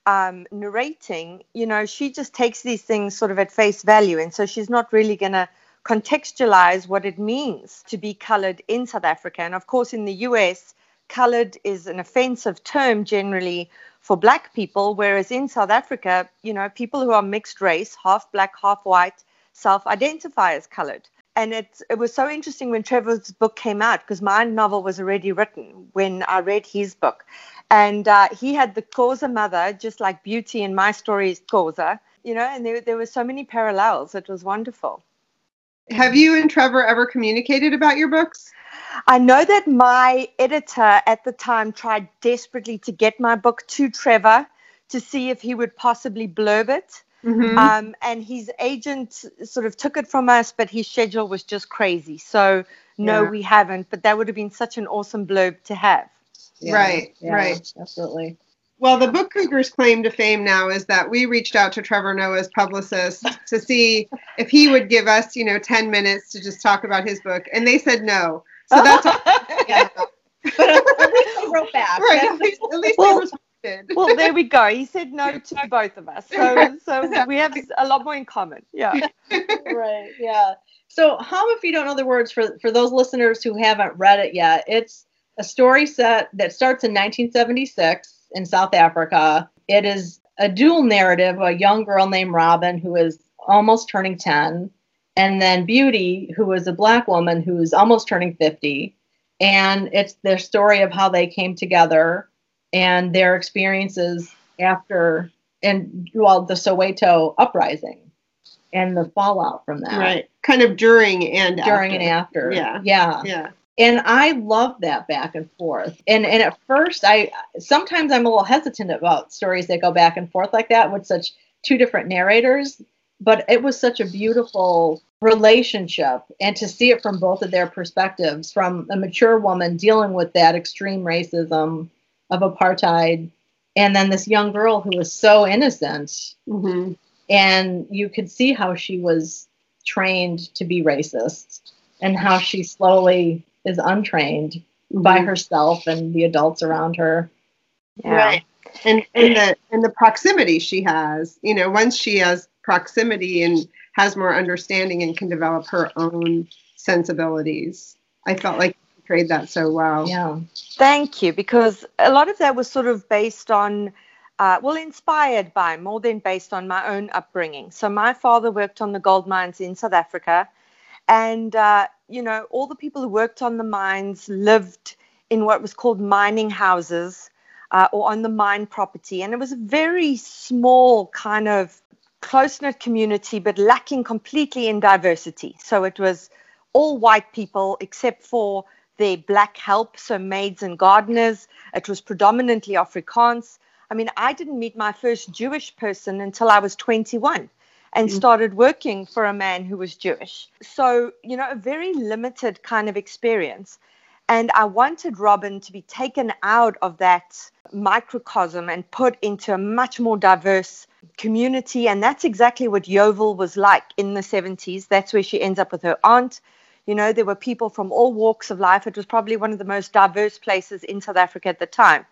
um, narrating, you know, she just takes these things sort of at face value. And so she's not really going to contextualize what it means to be colored in South Africa. And of course, in the US, colored is an offensive term generally for black people, whereas in South Africa, you know, people who are mixed race, half black, half white, self identify as colored. And it, it was so interesting when Trevor's book came out because my novel was already written when I read his book. And uh, he had the Xhosa mother, just like Beauty in my story is Xhosa, you know, and there, there were so many parallels. It was wonderful. Have you and Trevor ever communicated about your books? I know that my editor at the time tried desperately to get my book to Trevor to see if he would possibly blurb it. Mhm. Um, and his agent sort of took it from us, but his schedule was just crazy. So, no, Yeah. we haven't. But that would have been such an awesome blurb to have. Yeah. Right, Yeah, right. Absolutely. Well, the Book Cougars' claim to fame now is that we reached out to Trevor Noah's publicist to see if he would give us, you know, 10 minutes to just talk about his book, and they said no. So that's all. Yeah. but at least they wrote back. right. At least, at least Well- they responded. well, there we go. He said no to both of us. So, so we have a lot more in common. Yeah. right yeah so hum if you don't know the words for for those listeners who haven't read it yet it's a story set that starts in 1976 in south africa it is a dual narrative a young girl named robin who is almost turning 10 and then beauty who is a black woman who's almost turning 50 and it's their story of how they came together and their experiences after and well the soweto uprising and the fallout from that Right. Kind of during and during after. and after. Yeah. Yeah. Yeah. And I love that back and forth. And and at first, I sometimes I'm a little hesitant about stories that go back and forth like that with such two different narrators. But it was such a beautiful relationship, and to see it from both of their perspectives, from a mature woman dealing with that extreme racism of apartheid, and then this young girl who was so innocent, Mm-hmm. and you could see how she was trained to be racist, and how she slowly is untrained by Mm-hmm. herself and the adults around her. Yeah. Right. And and the and the proximity she has, you know, once she has proximity and has more understanding and can develop her own sensibilities. I felt like you portrayed that so well. Yeah. Thank you, because a lot of that was sort of based on, uh, well, inspired by more than based on my own upbringing. So my father worked on the gold mines in South Africa, and uh, you know, all the people who worked on the mines lived in what was called mining houses uh, or on the mine property, and it was a very small kind of close knit community, but lacking completely in diversity. So it was all white people except for their black help, so maids and gardeners. It was predominantly Afrikaans. I mean, I didn't meet my first Jewish person until I was 21 and mm. started working for a man who was Jewish. So, you know, a very limited kind of experience. And I wanted Robin to be taken out of that microcosm and put into a much more diverse community. And that's exactly what Yeoville was like in the 70s. That's where she ends up with her aunt. You know, there were people from all walks of life. It was probably one of the most diverse places in South Africa at the time.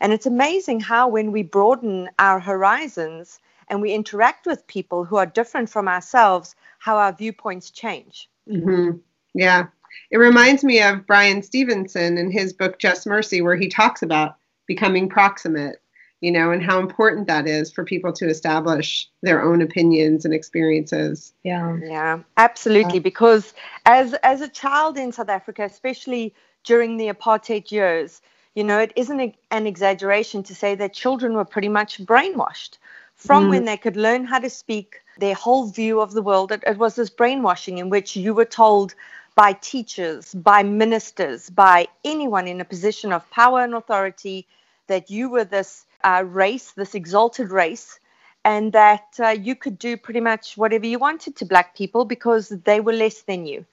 And it's amazing how, when we broaden our horizons and we interact with people who are different from ourselves, how our viewpoints change. hmm Yeah. It reminds me of Bryan Stevenson in his book Just Mercy, where he talks about becoming proximate, you know, and how important that is for people to establish their own opinions and experiences. Yeah. Yeah, absolutely. Because as as a child in South Africa, especially during the apartheid years, you know, it isn't a, an exaggeration to say that children were pretty much brainwashed from Mm. when they could learn how to speak. Their whole view of the world, it, it was this brainwashing in which you were told by teachers, by ministers, by anyone in a position of power and authority that you were this uh, race, this exalted race, and that uh, you could do pretty much whatever you wanted to black people because they were less than you.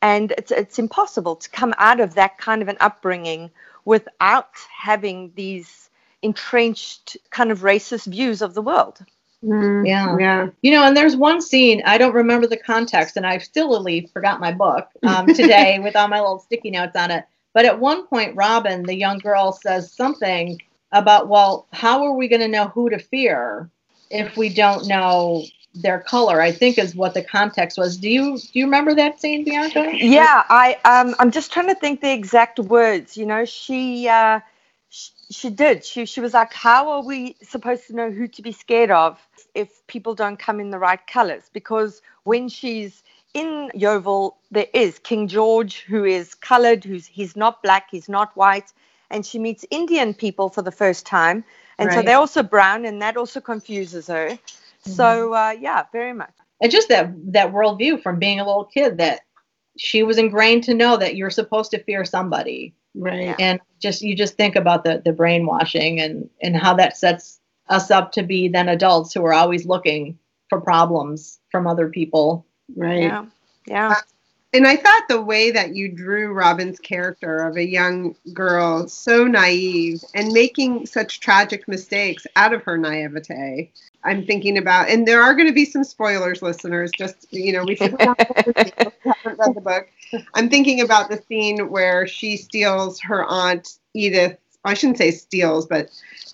And it's, it's impossible to come out of that kind of an upbringing without having these entrenched kind of racist views of the world. Yeah. Yeah. You know, and there's one scene, I don't remember the context, and I've still forgot my book um, today with all my little sticky notes on it. But at one point, Robin, the young girl, says something about, well, how are we going to know who to fear if we don't know their color? I think is what the context was. Do you do you remember that scene, Bianca? Yeah, I um, I'm just trying to think the exact words. You know, she uh, she, she did. She she was like, "How are we supposed to know who to be scared of if people don't come in the right colors?" Because when she's in Yeoville, there is King George, who is colored, who's he's not black, he's not white, and she meets Indian people for the first time, and so they're also brown, and that also confuses her. So uh, yeah, very much. And just that that worldview from being a little kid that she was ingrained to know that you're supposed to fear somebody. Right. and just you just think about the the brainwashing and and how that sets us up to be then adults who are always looking for problems from other people Right. Yeah, yeah. And I thought the way that you drew Robin's character of a young girl, so naive and making such tragic mistakes out of her naivete. I'm thinking about, and there are going to be some spoilers, listeners. Just you know, we haven't read the book. I'm thinking about the scene where she steals her aunt Edith. I shouldn't say steals, but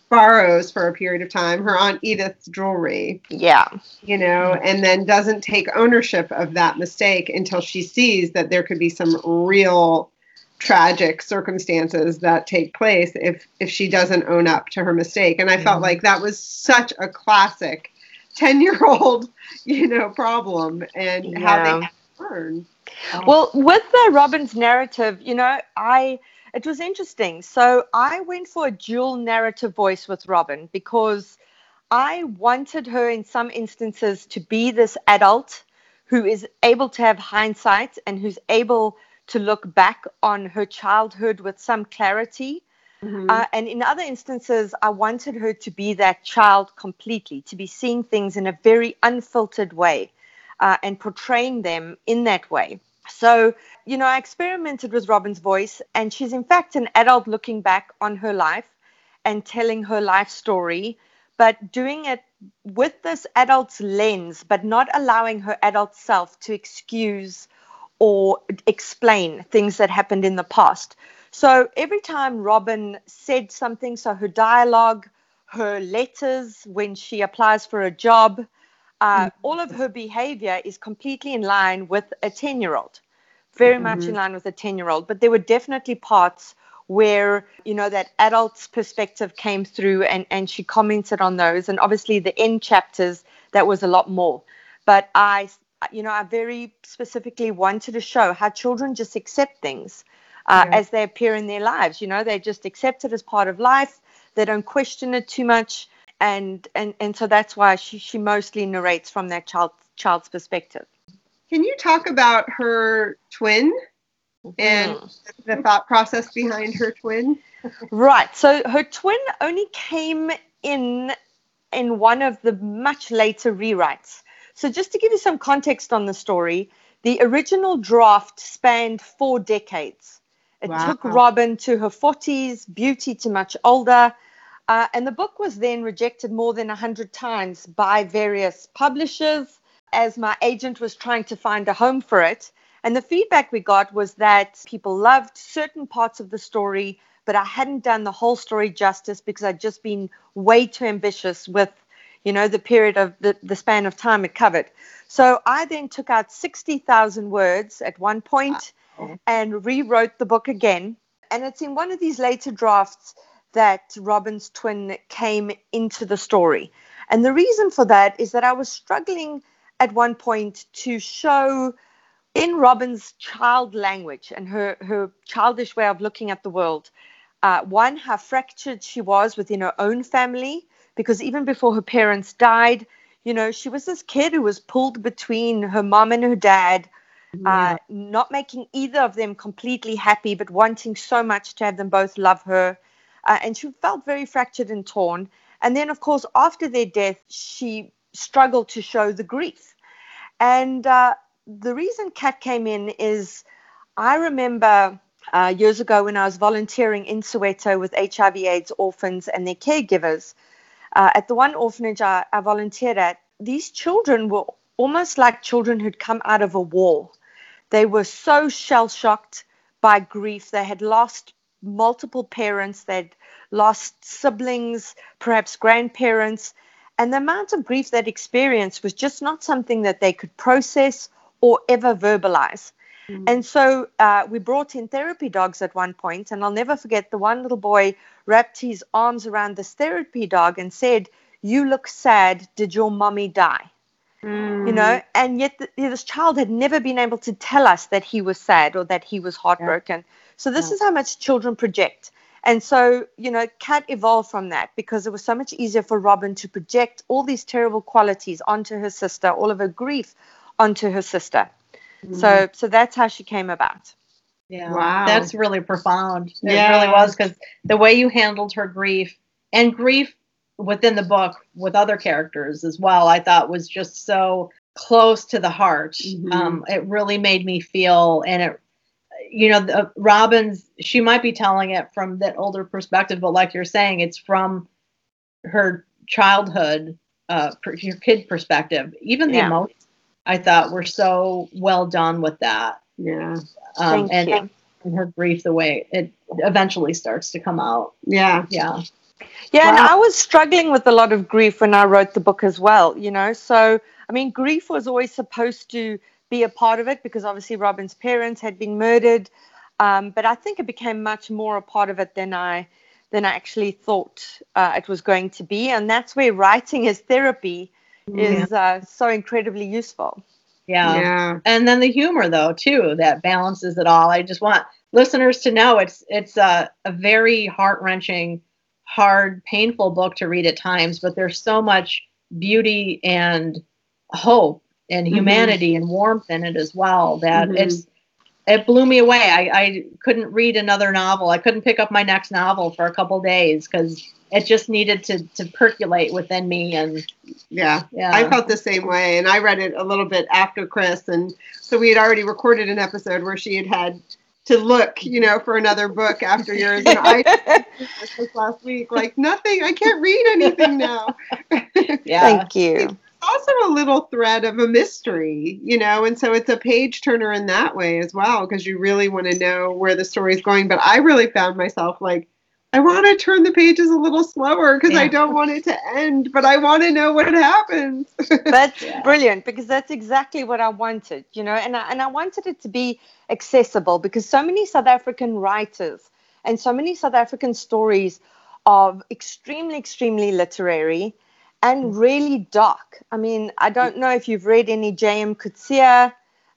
borrows for a period of time her aunt Edith's jewelry Yeah. you know, and then doesn't take ownership of that mistake until she sees that there could be some real tragic circumstances that take place if if she doesn't own up to her mistake. And I felt Mhm. like that was such a classic 10-year-old, you know, problem and how they learn. Well, with the Robin's narrative, you know, I it was interesting. So I went for a dual narrative voice with Robin because I wanted her in some instances to be this adult who is able to have hindsight and who's able to look back on her childhood with some clarity. Mhm. Uh, and in other instances, I wanted her to be that child completely, to be seeing things in a very unfiltered way uh, and portraying them in that way. So, you know, I experimented with Robin's voice, and she's in fact an adult looking back on her life and telling her life story, but doing it with this adult's lens, but not allowing her adult self to excuse or explain things that happened in the past. So every time Robin said something, so her dialogue, her letters when she applies for a job, uh, all of her behavior is completely in line with a 10 year old, very much in line with a 10 year old. But there were definitely parts where, you know, that adult's perspective came through and, and she commented on those. And obviously, the end chapters, that was a lot more. But I, you know, I very specifically wanted to show how children just accept things uh, Yeah. as they appear in their lives. You know, they just accept it as part of life. They don't question it too much, and and and so that's why she she mostly narrates from that child child's perspective. Can you talk about her twin mm-hmm. and the thought process behind her twin? Right. So her twin only came in in one of the much later rewrites. So just to give you some context on the story, the original draft spanned four decades. It Wow. took Robin to her 40s, Beauty to much older. Uh, and the book was then rejected more than 100 times by various publishers as my agent was trying to find a home for it. And the feedback we got was that people loved certain parts of the story, but I hadn't done the whole story justice because I'd just been way too ambitious with, you know, the period of the, the span of time it covered. So I then took out 60,000 words at one point and rewrote the book again. And it's in one of these later drafts that Robin's twin came into the story. And the reason for that is that I was struggling at one point to show in Robin's child language and her, her childish way of looking at the world, uh, one, how fractured she was within her own family, because even before her parents died, you know, she was this kid who was pulled between her mom and her dad, uh, not making either of them completely happy, but wanting so much to have them both love her. Uh, and she felt very fractured and torn. And then, of course, after their death, she struggled to show the grief. And uh, the reason Cat came in is I remember uh, years ago when I was volunteering in Soweto with HIV/AIDS orphans and their caregivers. Uh, at the one orphanage I, I volunteered at, these children were almost like children who'd come out of a war. They were so shell shocked by grief. They had lost multiple parents, they'd lost siblings, perhaps grandparents. And the amount of grief they'd experienced was just not something that they could process or ever verbalize. And so uh, we brought in therapy dogs at one point, and I'll never forget the one little boy wrapped his arms around this therapy dog and said, You look sad. Did your mommy die? You know, and yet th- this child had never been able to tell us that he was sad or that he was heartbroken. So, this is how much children project. And so, you know, Cat evolved from that because it was so much easier for Robin to project all these terrible qualities onto her sister, all of her grief onto her sister. So, so that's how she came about. Yeah. Wow. That's really profound. It Yeah. really was because the way you handled her grief and grief within the book with other characters as well, I thought was just so close to the heart. Mhm. Um, it really made me feel, and it, you know, the, Robin's, she might be telling it from that older perspective, but like you're saying, it's from her childhood, uh, per, your kid perspective. Even the Yeah. emotions, I thought, were so well done with that Yeah. um, Thank and, you. and her grief the way it eventually starts to come out. Yeah. Yeah. Yeah, and I was struggling with a lot of grief when I wrote the book as well, you know. So, I mean, grief was always supposed to be a part of it because obviously Robin's parents had been murdered. Um, but I think it became much more a part of it than I than I actually thought uh, it was going to be, and that's where writing as therapy is uh, so incredibly useful. yeah. Yeah. And then the humor though too that balances it all. I just want listeners to know it's it's a, a very heart wrenching, hard, painful book to read at times, but there's so much beauty and hope and Mhm. humanity and warmth in it as well that Mhm. it's it blew me away. I, I couldn't read another novel. I couldn't pick up my next novel for a couple days because it just needed to to percolate within me and Yeah. yeah I felt the same way, and I read it a little bit after Chris, and so we had already recorded an episode where she had had to look, you know, for another book after yours, and I this last week, like nothing, I can't read anything now. yeah Thank you. Also a little thread of a mystery, you know, and so it's a page turner in that way as well because you really want to know where the story is going. But I really found myself like, I want to turn the pages a little slower because I don't want it to end, but I want to know what happens. That's Yeah. brilliant because that's exactly what I wanted, you know, and I, and I wanted it to be accessible because so many South African writers and so many South African stories are extremely, extremely literary and really dark. I mean, I don't know if you've read any J.M. Coetzee,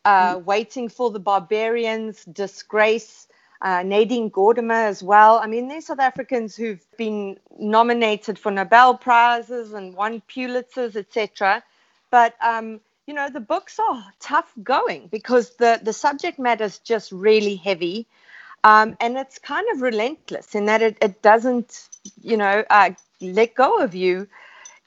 uh, Waiting for the Barbarians, Disgrace, uh, Nadine Gordimer as well. I mean, they're South Africans who've been nominated for Nobel Prizes and won Pulitzers, etc. But um, you know, the books are tough going because the the subject matter is just really heavy, um, and it's kind of relentless in that it, it doesn't, you know, uh, let go of you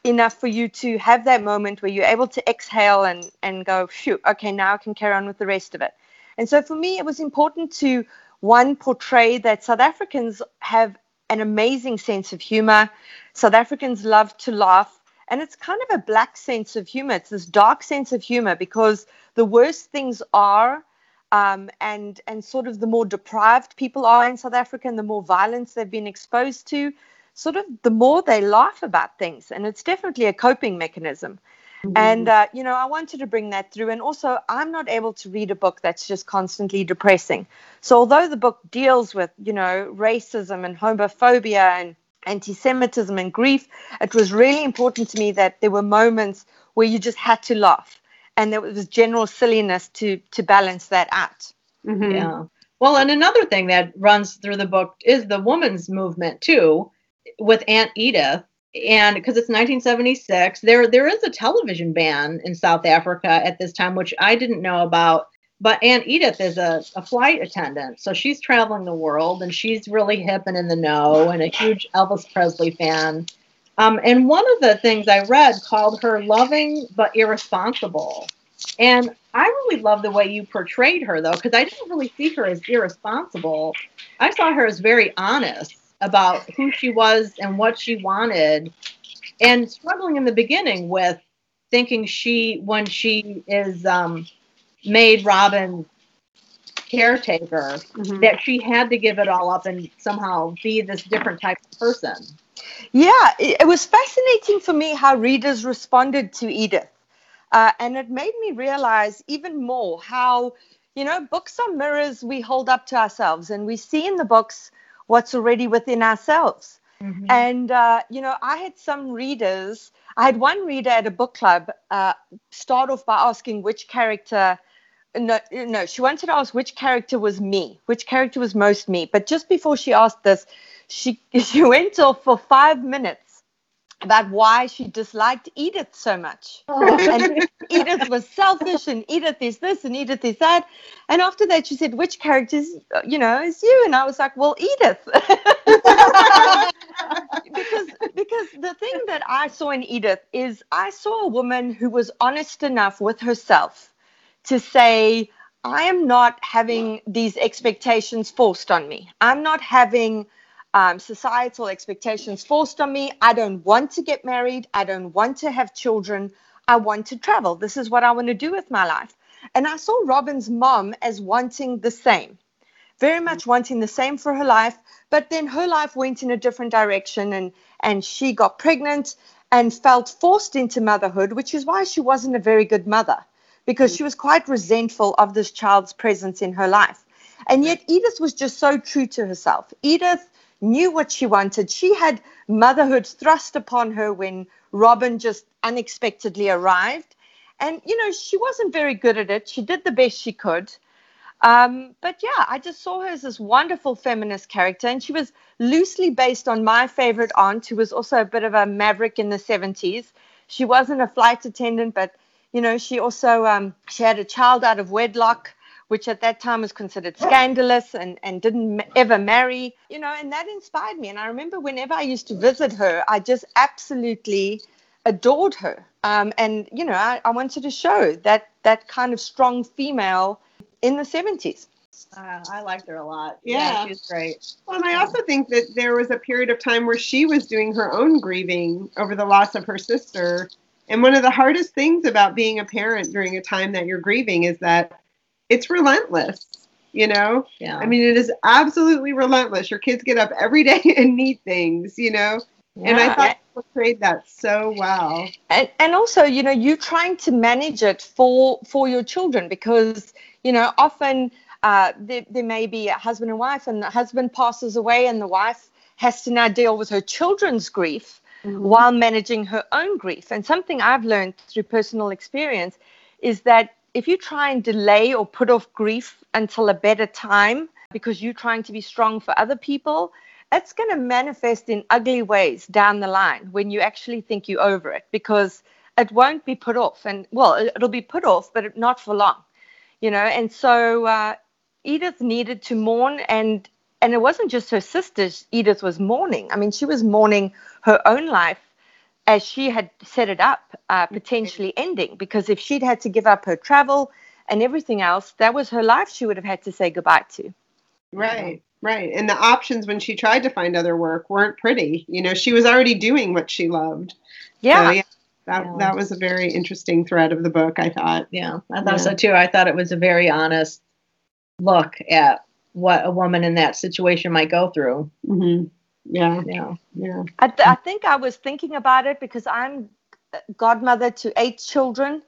enough for you to have that moment where you're able to exhale and and go, phew, okay, now I can carry on with the rest of it. And so for me, it was important to one portray that South Africans have an amazing sense of humor. South Africans love to laugh. And it's kind of a black sense of humor. It's this dark sense of humor because the worse things are, um, and and sort of the more deprived people are in South Africa, and the more violence they've been exposed to, sort of the more they laugh about things. And it's definitely a coping mechanism. And uh, you know, I wanted to bring that through. And also, I'm not able to read a book that's just constantly depressing. So, although the book deals with you know racism and homophobia and anti-Semitism and grief, it was really important to me that there were moments where you just had to laugh, and there was general silliness to to balance that out. Mhm. Yeah. Well, and another thing that runs through the book is the women's movement too, with Aunt Edith, and because it's 1976, there there is a television ban in South Africa at this time, which I didn't know about. But Aunt Edith is a, a flight attendant, so she's traveling the world, and she's really hip and in the know, and a huge Elvis Presley fan. Um, and one of the things I read called her loving but irresponsible. And I really love the way you portrayed her, though, because I didn't really see her as irresponsible. I saw her as very honest about who she was and what she wanted, and struggling in the beginning with thinking she, when she is um, made Robin caretaker, Mhm. that she had to give it all up and somehow be this different type of person. Yeah, it, it was fascinating for me how readers responded to Edith. Uh, and it made me realize even more how, you know, books are mirrors we hold up to ourselves and we see in the books what's already within ourselves. And, uh, you know, I had some readers, I had one reader at a book club uh, start off by asking which character. No, no, she wanted to ask which character was me, which character was most me. But just before she asked this, she she went off for five minutes about why she disliked Edith so much. And Edith was selfish, and Edith is this, and Edith is that. And after that, she said, "Which characters, you know, is you?" And I was like, "Well, Edith." because because the thing that I saw in Edith is I saw a woman who was honest enough with herself to say, I am not having these expectations forced on me. I'm not having um, societal expectations forced on me. I don't want to get married. I don't want to have children. I want to travel. This is what I want to do with my life. And I saw Robin's mom as wanting the same, very much mm. wanting the same for her life. But then her life went in a different direction and, and she got pregnant and felt forced into motherhood, which is why she wasn't a very good mother because mm. she was quite resentful of this child's presence in her life. And mm. yet, Edith was just so true to herself. Edith knew what she wanted. She had motherhood thrust upon her when Robin just unexpectedly arrived. And, you know, she wasn't very good at it. She did the best she could. Um, but yeah, I just saw her as this wonderful feminist character. And she was loosely based on my favorite aunt, who was also a bit of a maverick in the 70s. She wasn't a flight attendant, but you know, she also um, she had a child out of wedlock which at that time was considered scandalous and, and didn't ever marry, you know, and that inspired me. And I remember whenever I used to visit her, I just absolutely adored her. Um, and, you know, I, I wanted to show that that kind of strong female in the 70s. Uh, I liked her a lot. Yeah. she's great. Well, and I also think that there was a period of time where she was doing her own grieving over the loss of her sister. And one of the hardest things about being a parent during a time that you're grieving is that it's relentless. You know, Yeah. I mean, it is absolutely relentless. Your kids get up every day and need things, you know, yeah. and I thought she portrayed that so well. and and also you know you trying to manage it for for your children because you know often uh, there, there may be a husband and wife and the husband passes away and the wife has to now deal with her children's grief while managing her own grief and something i've learned through personal experience is that if you try and delay or put off grief until a better time because you're trying to be strong for other people it's going to manifest in ugly ways down the line when you actually think you're over it because it won't be put off. And well it- it'll be put off but not for long you know? And so uh, edith needed to mourn and and it wasn't just her sisters edith was mourning. I mean she was mourning her own life as she had set it up uh, potentially ending because if she'd had to give up her travel and everything else that was her life she would have had to say goodbye to Right, right. And the options when she tried to find other work weren't pretty. You know, she was already doing what she loved. yeah So, yeah that, Yeah. that was a very interesting thread of the book, I thought. Yeah, I thought Yeah. so too. I thought it was a very honest look at what a woman in that situation might go through. hmm Yeah, Yeah. yeah. I, th- I think I was thinking about it because I'm godmother to eight children.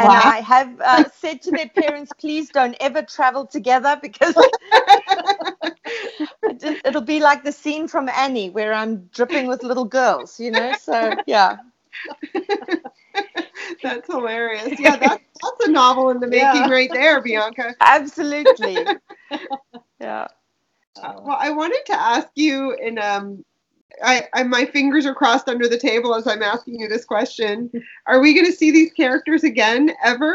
And Wow. I have uh, said to their parents, please don't ever travel together because it just- it'll be like the scene from Annie where I'm dripping with little girls, you know? So, yeah. that's hilarious. Yeah, that's, that's a novel in the making Yeah. right there, Bianca. Absolutely. Yeah. Uh, well, I wanted to ask you, and um, I, I my fingers are crossed under the table as I'm asking you this question. Are we going to see these characters again ever?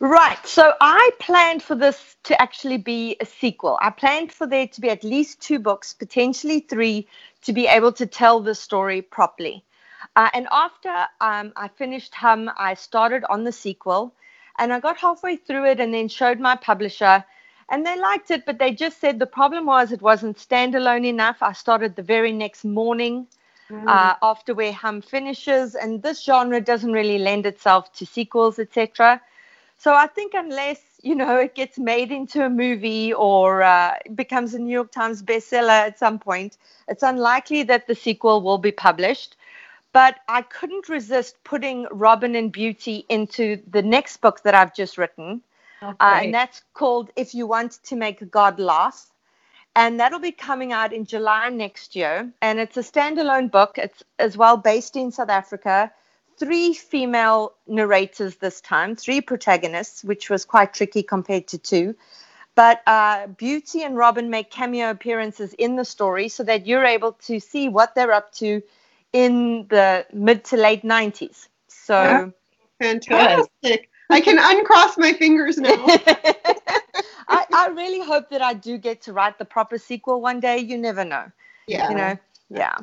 Right. So I planned for this to actually be a sequel. I planned for there to be at least two books, potentially three, to be able to tell the story properly. Uh, and after um, I finished Hum, I started on the sequel and I got halfway through it and then showed my publisher. And they liked it, but they just said the problem was it wasn't standalone enough. I started the very next morning uh, after where Hum finishes, and this genre doesn't really lend itself to sequels, etc. So I think unless you know it gets made into a movie or uh, becomes a New York Times bestseller at some point, it's unlikely that the sequel will be published. But I couldn't resist putting Robin and Beauty into the next book that I've just written. Uh, and that's called If You Want to Make God Laugh. And that'll be coming out in July next year. And it's a standalone book. It's as well based in South Africa. Three female narrators this time, three protagonists, which was quite tricky compared to two. But uh, Beauty and Robin make cameo appearances in the story so that you're able to see what they're up to in the mid to late 90s. So. Yeah. Fantastic. I can uncross my fingers now. I, I really hope that I do get to write the proper sequel one day. You never know. Yeah. You know, yeah.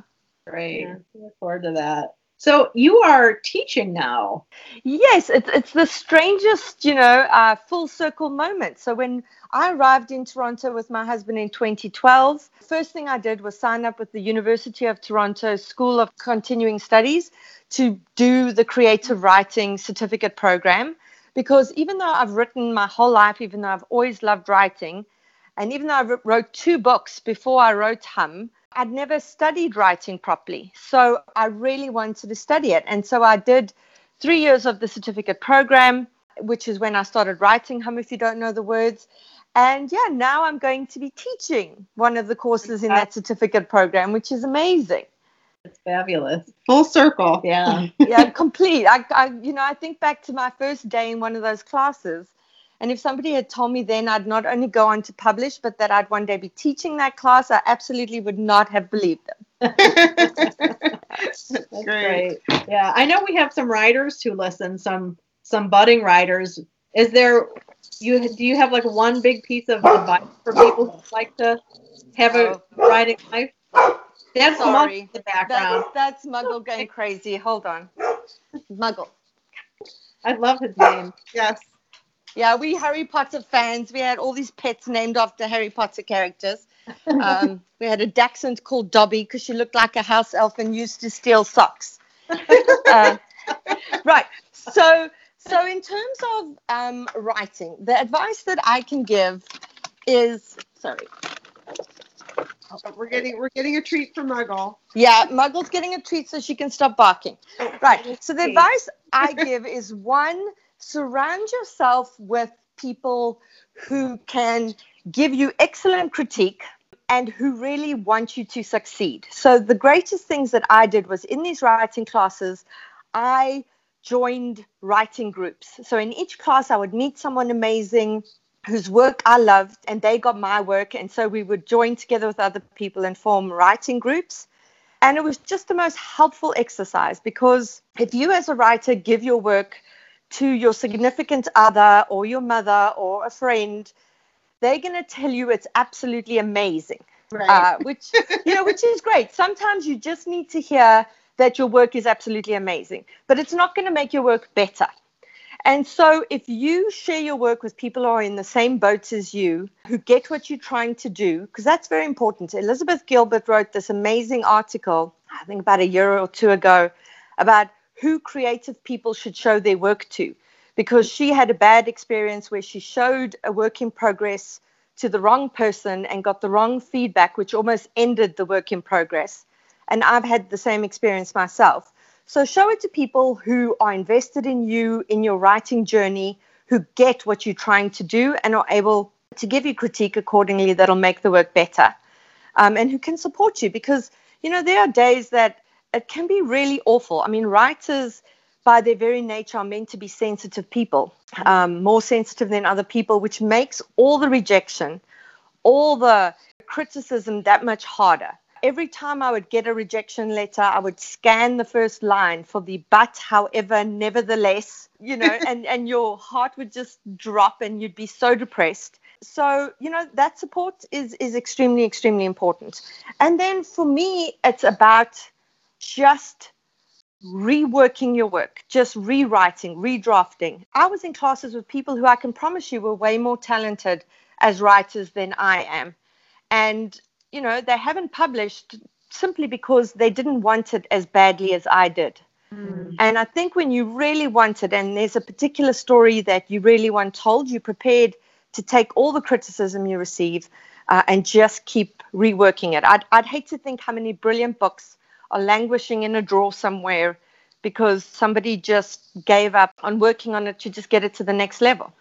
Great. Yeah. Look forward to that. So you are teaching now. Yes, it's it's the strangest, you know, uh, full circle moment. So when I arrived in Toronto with my husband in 2012, first thing I did was sign up with the University of Toronto School of Continuing Studies to do the creative writing certificate program. Because even though I've written my whole life, even though I've always loved writing, and even though I wrote two books before I wrote Hum, I'd never studied writing properly. So I really wanted to study it. And so I did three years of the certificate program, which is when I started writing Hum If You Don't Know the Words. And yeah, now I'm going to be teaching one of the courses in that certificate program, which is amazing. It's fabulous. Full circle. Yeah. Yeah, complete. I, I, you know, I think back to my first day in one of those classes. And if somebody had told me then I'd not only go on to publish, but that I'd one day be teaching that class, I absolutely would not have believed them. Great. great. Yeah, I know we have some writers who listen, some some budding writers. Is there you do you have like one big piece of advice for people who like to have a oh. writing life? That's Sorry. Muggle the background. That's, that's Muggle going crazy. Hold on. Muggle. I love his name. Yes. Yeah, we Harry Potter fans. We had all these pets named after Harry Potter characters. Um, we had a dachshund called Dobby because she looked like a house elf and used to steal socks. Uh, right. So, so in terms of um, writing, the advice that I can give is sorry. We're getting we're getting a treat from Muggle. Yeah, Muggle's getting a treat so she can stop barking. Right. So the advice I give is one, surround yourself with people who can give you excellent critique and who really want you to succeed. So the greatest things that I did was in these writing classes, I joined writing groups. So in each class I would meet someone amazing whose work I loved and they got my work and so we would join together with other people and form writing groups. And it was just the most helpful exercise because if you, as a writer, give your work to your significant other or your mother or a friend, they're going to tell you it's absolutely amazing, Right. uh, which you know, which is great. Sometimes you just need to hear that your work is absolutely amazing, but it's not going to make your work better. And so, if you share your work with people who are in the same boats as you, who get what you're trying to do, because that's very important. Elizabeth Gilbert wrote this amazing article, I think about a year or two ago, about who creative people should show their work to, because she had a bad experience where she showed a work in progress to the wrong person and got the wrong feedback, which almost ended the work in progress. And I've had the same experience myself. So show it to people who are invested in you, in your writing journey, who get what you're trying to do and are able to give you critique accordingly that'll make the work better. Um, and who can support you because, you know, there are days that it can be really awful. I mean, writers, by their very nature, are meant to be sensitive people, um, more sensitive than other people, which makes all the rejection, all the criticism that much harder every time I would get a rejection letter, I would scan the first line for the but, however, nevertheless, you know, and, and your heart would just drop and you'd be so depressed. So, you know, that support is, is extremely, extremely important. And then for me, it's about just reworking your work, just rewriting, redrafting. I was in classes with people who I can promise you were way more talented as writers than I am. And you know, they haven't published simply because they didn't want it as badly as I did. Mm. And I think when you really want it, and there's a particular story that you really want told, you're prepared to take all the criticism you receive uh, and just keep reworking it. I'd, I'd hate to think how many brilliant books are languishing in a drawer somewhere because somebody just gave up on working on it to just get it to the next level.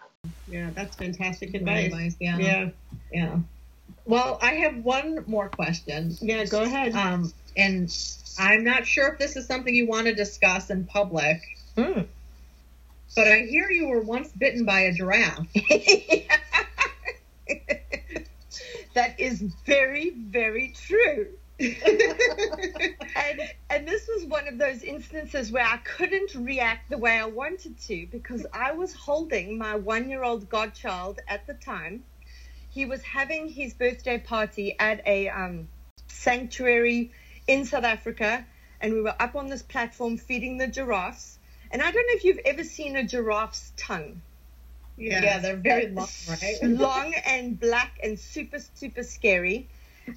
Yeah, that's fantastic advice. advice yeah. Yeah. Yeah. Well, I have one more question. Yeah, go ahead. Um, and I'm not sure if this is something you want to discuss in public. Mm. But I hear you were once bitten by a giraffe. that is very, very true. and and this was one of those instances where I couldn't react the way I wanted to because I was holding my one year old godchild at the time he was having his birthday party at a um, sanctuary in South Africa, and we were up on this platform feeding the giraffes. And I don't know if you've ever seen a giraffe's tongue. Yeah, yeah they're very long, right? long and black and super, super scary.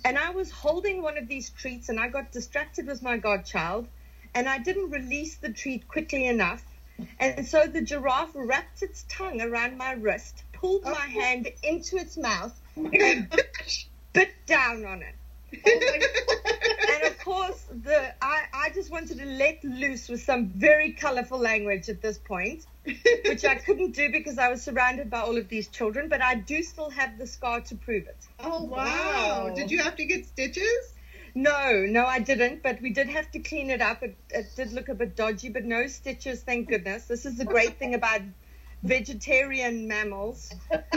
And I was holding one of these treats and I got distracted with my godchild and I didn't release the treat quickly enough. And so the giraffe wrapped its tongue around my wrist pulled my hand into its mouth and bit down on it. Oh and of course, the I, I just wanted to let loose with some very colorful language at this point, which I couldn't do because I was surrounded by all of these children, but I do still have the scar to prove it. Oh, wow. wow. Did you have to get stitches? No, no, I didn't, but we did have to clean it up. It, it did look a bit dodgy, but no stitches, thank goodness. This is the great thing about vegetarian mammals. That's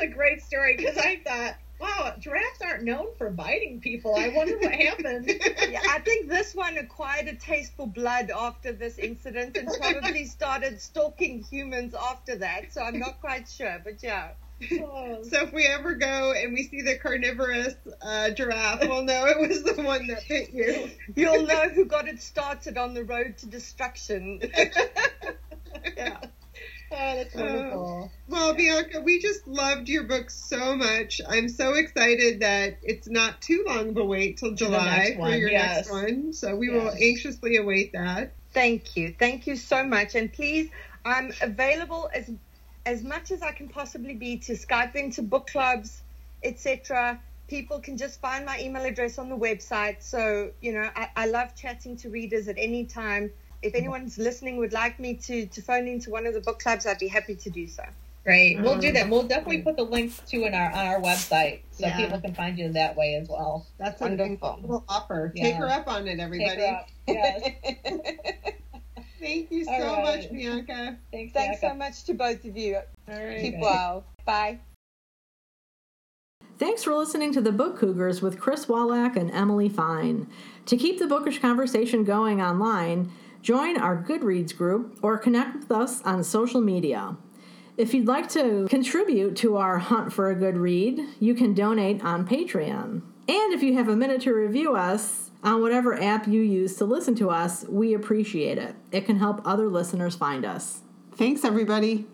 a great story because I thought Wow, giraffes aren't known for biting people. I wonder what happened. yeah, I think this one acquired a taste for blood after this incident and probably started stalking humans after that. So I'm not quite sure, but yeah. Oh. So if we ever go and we see the carnivorous uh, giraffe, we'll know it was the one that bit you. You'll know who got it started on the road to destruction. yeah. Oh, that's wonderful. Well, Bianca, we just loved your book so much. I'm so excited that it's not too long of a wait till July for your yes. next one. So we Yes. will anxiously await that. Thank you. Thank you so much. And please, I'm available as as much as I can possibly be to Skype into book clubs, etc. People can just find my email address on the website. So, you know, I, I love chatting to readers at any time. If anyone's listening would like me to, to phone into one of the book clubs, I'd be happy to do so. Great. We'll do that. Um, we'll definitely put the links to in our on our website so Yeah. people can find you that way as well. That's a Wonderful. incredible offer. Yeah. Take her up on it, everybody. Take her up. Yes. Thank you so All right. much, Bianca. Thanks, Thanks so much to both of you. All right. Keep well. Bye. Thanks for listening to the Book Cougars with Chris Wolak and Emily Fine. To keep the bookish conversation going online, join our Goodreads group or connect with us on social media. If you'd like to contribute to our hunt for a good read, you can donate on Patreon. And if you have a minute to review us on whatever app you use to listen to us, we appreciate it. It can help other listeners find us. Thanks, everybody.